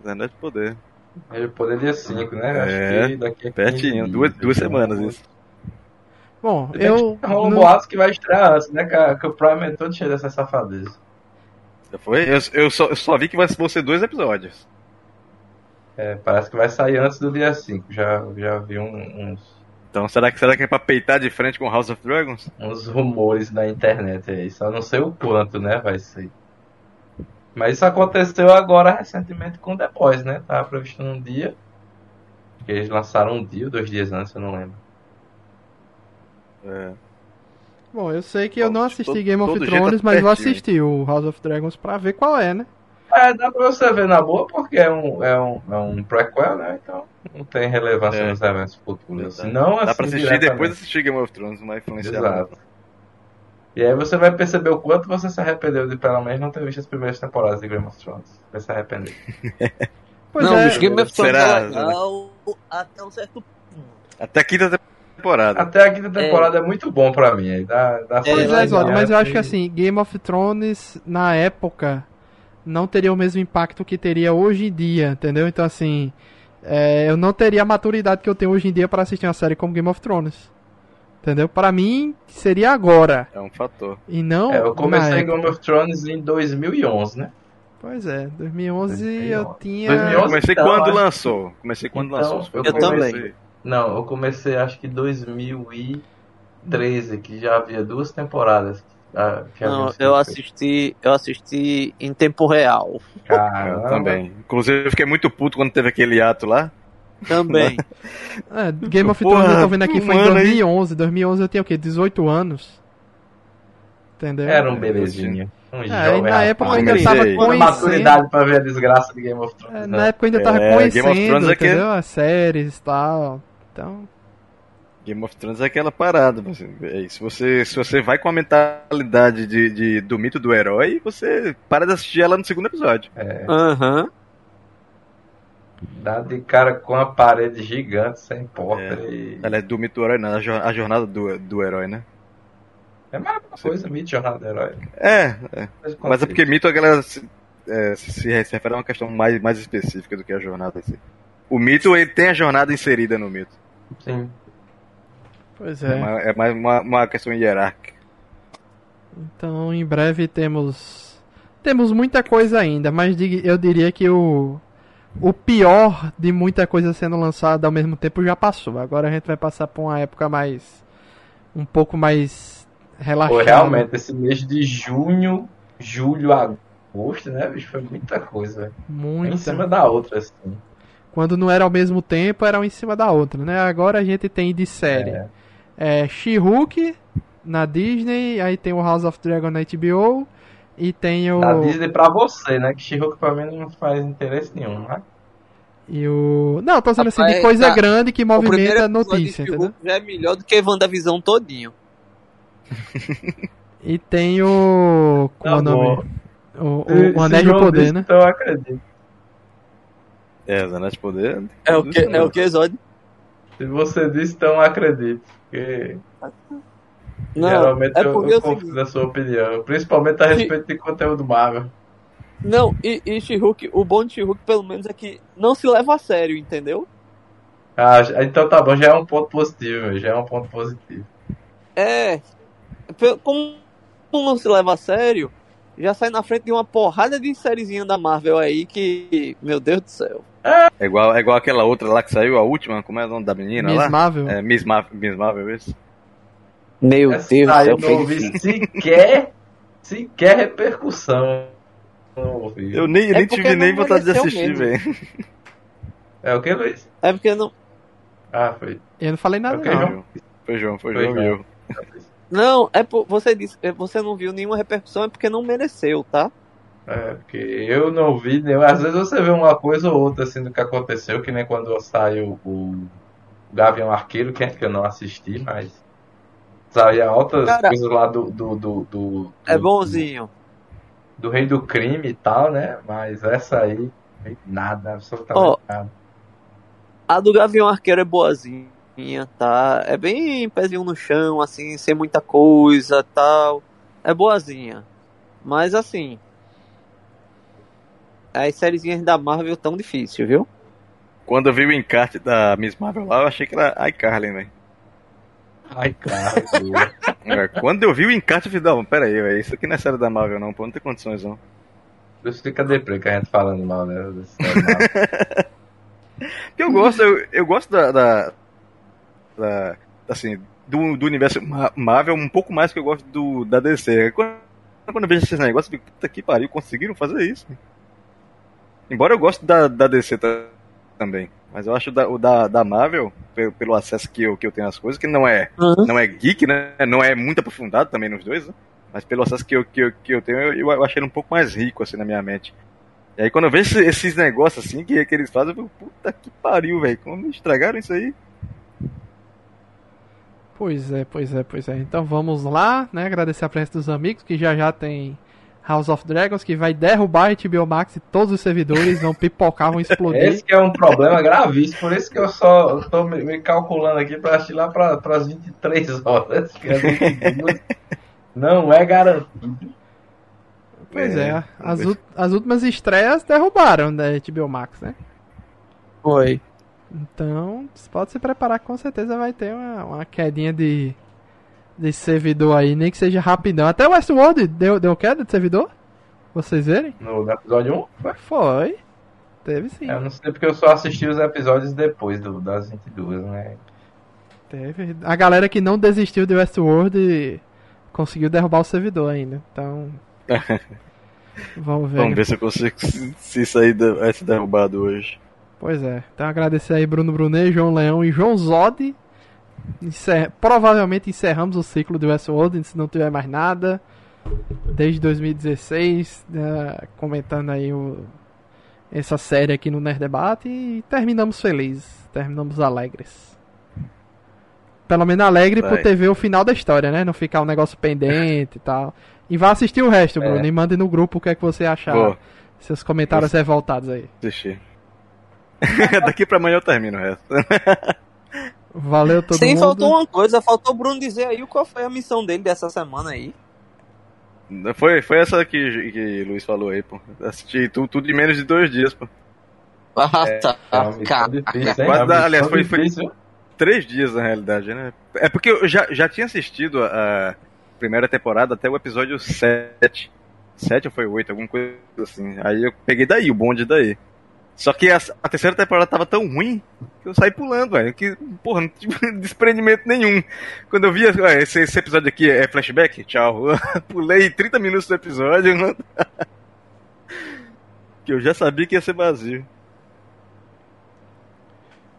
S2: Anéis de Poder.
S4: Ele poder dia 5, né?
S2: É,
S4: Acho que daqui a
S2: Pertinho,
S4: 15
S2: duas, duas semanas isso.
S1: Bom, eu.
S4: Rola um
S1: não-
S4: boatos que vai estrear antes, né? Que, que o Prime é todo cheio dessa safadeza.
S2: Já foi? Eu, eu só, eu só vi que vai vão ser dois episódios.
S4: É, parece que vai sair antes do dia 5. Já, já vi um- uns,
S2: Então será que, será que é pra peitar de frente com House of Dragons?
S4: uns rumores na internet aí. Só não sei o quanto, né? Vai ser. Mas isso aconteceu agora recentemente com The Boys, né? Tava previsto num dia. Que eles lançaram um dia, ou dois dias antes, eu não lembro.
S2: É.
S1: Bom, eu sei que eu não
S2: Bom,
S1: assisti
S2: todo-
S1: Game of Thrones,
S2: tá
S1: mas eu assisti o House of Dragons pra ver qual é, né?
S4: É, dá pra você ver na boa porque é um, é um, é um prequel, né? Então não tem relevância
S2: É.
S4: nos eventos futuros. Não
S2: Dá
S4: assim,
S2: pra assistir depois assistir Game of Thrones, não vai influenciar
S4: Exato. E aí você vai perceber o quanto você se arrependeu de pelo menos não ter visto as primeiras temporadas de Game of Thrones. Vai se arrepender.
S1: Pois
S3: não,
S1: é,
S3: bicho, Game of Thrones
S2: Será?
S3: é legal até um certo ponto.
S2: Até a quinta temporada.
S4: Até a quinta temporada é, muito bom pra mim. Dá, dá
S1: Pois
S3: É,
S1: é, mas eu acho que assim, Game of Thrones, na época, não teria o mesmo impacto que teria hoje em dia, entendeu? Então, assim, é, eu não teria a maturidade que eu tenho hoje em dia para assistir uma série como Game of Thrones. Entendeu? Para mim, seria agora.
S2: É um fator.
S1: E não.
S4: É, eu comecei
S1: época.
S4: Game of Thrones em 2011, né?
S1: Pois é, 2011 eu
S4: 2011.
S1: tinha.
S4: 2011.
S2: Comecei
S4: então,
S2: quando
S4: acho-
S2: lançou. Comecei quando
S4: Então,
S2: lançou. Foi
S4: eu
S2: quando
S3: também.
S2: comecei.
S4: Não, eu comecei acho que em 2013, que já havia duas temporadas. Ah,
S3: Não, eu assisti, eu assisti em tempo real.
S4: Caramba.
S2: Eu também. Inclusive, eu fiquei muito puto quando teve aquele ato lá.
S3: Também.
S1: É, Game of Thrones eu tô vendo aqui foi em
S2: ano aí.
S1: 2011. 2011 eu tinha o quê? 18 anos. Entendeu?
S4: Era um belezinho. Um
S1: É,
S4: jovem
S1: na
S4: rapaz.
S1: época eu ainda tava conhecendo.
S4: maturidade pra ver a desgraça de Game of Thrones.
S1: É, na época eu ainda tava
S2: É, Game of
S1: conhecendo,
S2: Thrones é que-
S1: entendeu? As séries e tal. Então,
S2: Game of Thrones é aquela parada. Você, é isso. Você, se você vai com a mentalidade de, de- do mito do herói, você para de assistir ela no segundo episódio.
S3: Aham.
S4: Dá de cara com a parede gigante, sem porta.
S2: É.
S4: E...
S2: Ela é do mito do herói, não. A jo- a jornada do, do herói, né?
S4: É mais uma coisa, mito jornada do herói.
S2: É, é. Mas é porque mito a galera se, é, se, se refere a uma questão mais, mais específica do que a jornada em si. O mito, ele tem a jornada inserida no mito.
S4: Sim.
S1: Pois
S2: É,
S1: é.
S2: uma- é mais uma, uma questão hierárquica.
S1: Então, em breve temos temos muita coisa ainda, mas eu diria que o o pior de muita coisa sendo lançada ao mesmo tempo já passou. Agora a gente vai passar por uma época mais um pouco mais relaxada.
S4: Foi realmente esse mês de junho, julho, agosto, né, bicho? Foi muita coisa. velho. Um
S1: muita.
S4: em cima da outra, assim.
S1: Quando não era ao mesmo tempo, era um em cima da outra, né? Agora a gente tem de série.
S4: É.
S1: É, She-Hulk na Disney, aí tem o House of Dragon na HBO e tem o
S4: Da Disney pra você, né? Que She-Hulk pra mim não faz interesse nenhum, né?
S1: e o Não, tô dizendo assim de coisa
S3: tá.
S1: grande que movimenta a notícia,
S3: de
S1: entendeu?
S3: Já é melhor do que WandaVisão todinho.
S1: E tem o como é o
S4: Tá
S1: nome? O, o, Anéis
S4: João
S1: Poder,
S4: disse,
S1: né?
S4: Então eu acredito.
S2: É, os Anéis de Poder.
S3: É o que, é o que, Zod?
S4: Se você disse, então eu acredito. Porque
S3: Não,
S4: geralmente
S3: é
S4: eu,
S3: porque
S4: eu
S3: é o seguinte,
S4: confio na sua opinião. Principalmente a respeito de conteúdo Marvel.
S3: Não, e, e She-Hulk, o bom de She-Hulk pelo menos é que não se leva a sério, entendeu?
S4: Ah, então tá bom, já é um ponto positivo, já é um ponto positivo.
S3: É. Como não se leva a sério, já sai na frente de uma porrada de sériezinha da Marvel aí que. Meu Deus do céu.
S2: É igual, é igual aquela outra lá que saiu, a última, como é o nome da menina
S1: Miss
S2: lá?
S1: Marvel.
S2: É, Miss Marvel, Miss Marvel, isso.
S3: Meu
S4: Essa
S3: Deus do céu.
S4: eu não ouvi sequer, sequer repercussão. Não.
S2: Eu nem,
S3: É
S2: nem tive nem vontade de assistir, velho.
S4: É o que, Luiz?
S3: É porque não.
S4: Ah, foi.
S1: Eu não falei nada
S4: Ok,
S1: não.
S4: João.
S2: Foi João, foi,
S4: Foi
S2: João
S4: João.
S5: Não, é por, você disse, é, você não viu nenhuma repercussão, é porque não mereceu, tá?
S4: É, porque eu não vi, né? às vezes você vê uma coisa ou outra assim do que aconteceu, que nem quando saiu o Gavião Arqueiro, que, que eu não assisti, mas saía altas
S5: Cara,
S4: coisas lá do, do, do, do,
S5: É
S4: do-
S5: bonzinho.
S4: do rei do crime e tal, né? Mas essa aí, nada, absolutamente
S5: Ó,
S4: nada.
S5: A do Gavião Arqueiro é boazinha, tá? É bem pezinho no chão, assim, sem muita coisa tal. É boazinha. Mas assim. As sériezinhas da Marvel tão difícil, viu?
S2: Quando eu vi o encarte da Miss Marvel lá, eu achei que era iCarly, velho.
S4: Ai, cara,
S2: É, Quando eu vi o encarte, eu falei, não, pera aí, velho, isso aqui não é série da Marvel não, pô, não tem condições não.
S4: por isso fica deprê que a gente falando mal, né?
S2: Porque eu gosto, eu, eu gosto da, da, da- assim, do, do universo Ma- Marvel um pouco mais que eu gosto do, da DC. Quando, quando eu vejo esses negócios, eu fico, puta que pariu, conseguiram fazer isso. Embora eu goste da, da DC ta- também. Mas eu acho da, o da, da Marvel, pelo, pelo acesso que eu, que eu tenho às coisas, que não é, não é geek, né? Não é muito aprofundado também nos dois, né? Mas pelo acesso que eu, que eu, que eu tenho, eu, eu achei ele um pouco mais rico, assim, na minha mente. E aí quando eu vejo esse- esses negócios assim que, que eles fazem, eu fico, puta que pariu, velho. Como estragaram isso aí?
S1: Pois é, pois é, pois é. Então vamos lá, né? Agradecer a presença dos amigos, que já já tem House of Dragons, que vai derrubar a HBO Max e todos os servidores vão pipocar, vão explodir.
S4: Esse que é um problema gravíssimo, por isso que eu só tô me, me calculando aqui pra assistir lá pra, pras 23 horas. Que é 22. não é garantido.
S1: Pois
S2: É,
S1: é, as, as últimas estreias derrubaram da HBO Max, né?
S5: Foi.
S1: Então, você pode se preparar que com certeza vai ter uma, uma quedinha de, de servidor aí, nem que seja rapidão. Até o Westworld deu, deu queda de servidor? Vocês verem?
S4: No, no episódio 1, foi?
S1: Foi. Teve sim.
S4: Eu não sei porque eu só assisti os episódios depois do, das 22, né?
S1: Teve. A galera que não desistiu de Westworld conseguiu derrubar o servidor ainda. Então. vamos ver.
S2: Vamos ver se eu consigo se, se isso aí de- vai ser derrubado hoje.
S1: Pois é. Então agradecer aí Bruno Brunet, João Leão e João Zod. Encer- Provavelmente encerramos o ciclo de Westworld, se não tiver mais nada. Desde 2016, né, comentando aí o- essa série aqui no Nerd Debate e terminamos felizes, terminamos alegres. Pelo menos alegre por
S2: Vai.
S1: ter ver o final da história, né? Não ficar um negócio pendente e tal. E vá assistir o resto,
S4: É.
S1: Bruno, e mande no grupo o que é que você achar.
S2: Vou
S1: Seus comentários revoltados aí.
S2: assistir. Daqui pra amanhã eu termino o resto.
S1: Valeu todo
S5: Sim,
S1: mundo.
S5: faltou uma coisa, faltou o Bruno dizer aí qual foi a missão dele dessa semana aí.
S2: Foi, foi essa que, que o Luiz falou aí, pô. Assisti tudo, tudo em menos de dois dias, pô.
S5: Ah, tá.
S4: É uma missão
S5: Cara,
S4: difícil, hein?
S2: Quase
S4: É
S2: aliás, foi- foi-. Três dias, na realidade, né? É porque eu já, já tinha assistido a, a primeira temporada até o episódio 7. 7 ou foi 8, alguma coisa assim. Aí eu peguei daí, o bonde daí. Só que a, a terceira temporada tava tão ruim que eu saí pulando, velho. Que, porra, não tive desprendimento nenhum. Quando eu vi ah, esse, esse episódio aqui é flashback, tchau. Pulei 30 minutos do episódio. não- que eu já sabia que ia ser vazio.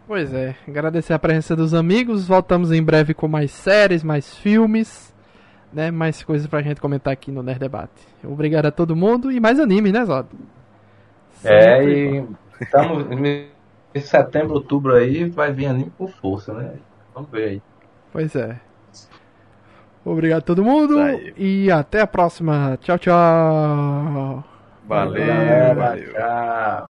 S1: Pois é, agradecer a presença dos amigos. Voltamos em breve com mais séries, mais filmes, né? Mais coisas pra gente comentar aqui no Nerd Debate. Obrigado a todo mundo e mais anime, né, Zod?
S4: É,
S1: Sempre bom.
S4: Estamos em setembro, outubro aí, vai vir anime com força, né? Vamos ver aí.
S1: Pois é. Obrigado a todo mundo e até a próxima. Tchau, tchau.
S2: Valeu,
S4: Galera,
S2: valeu.
S4: tchau.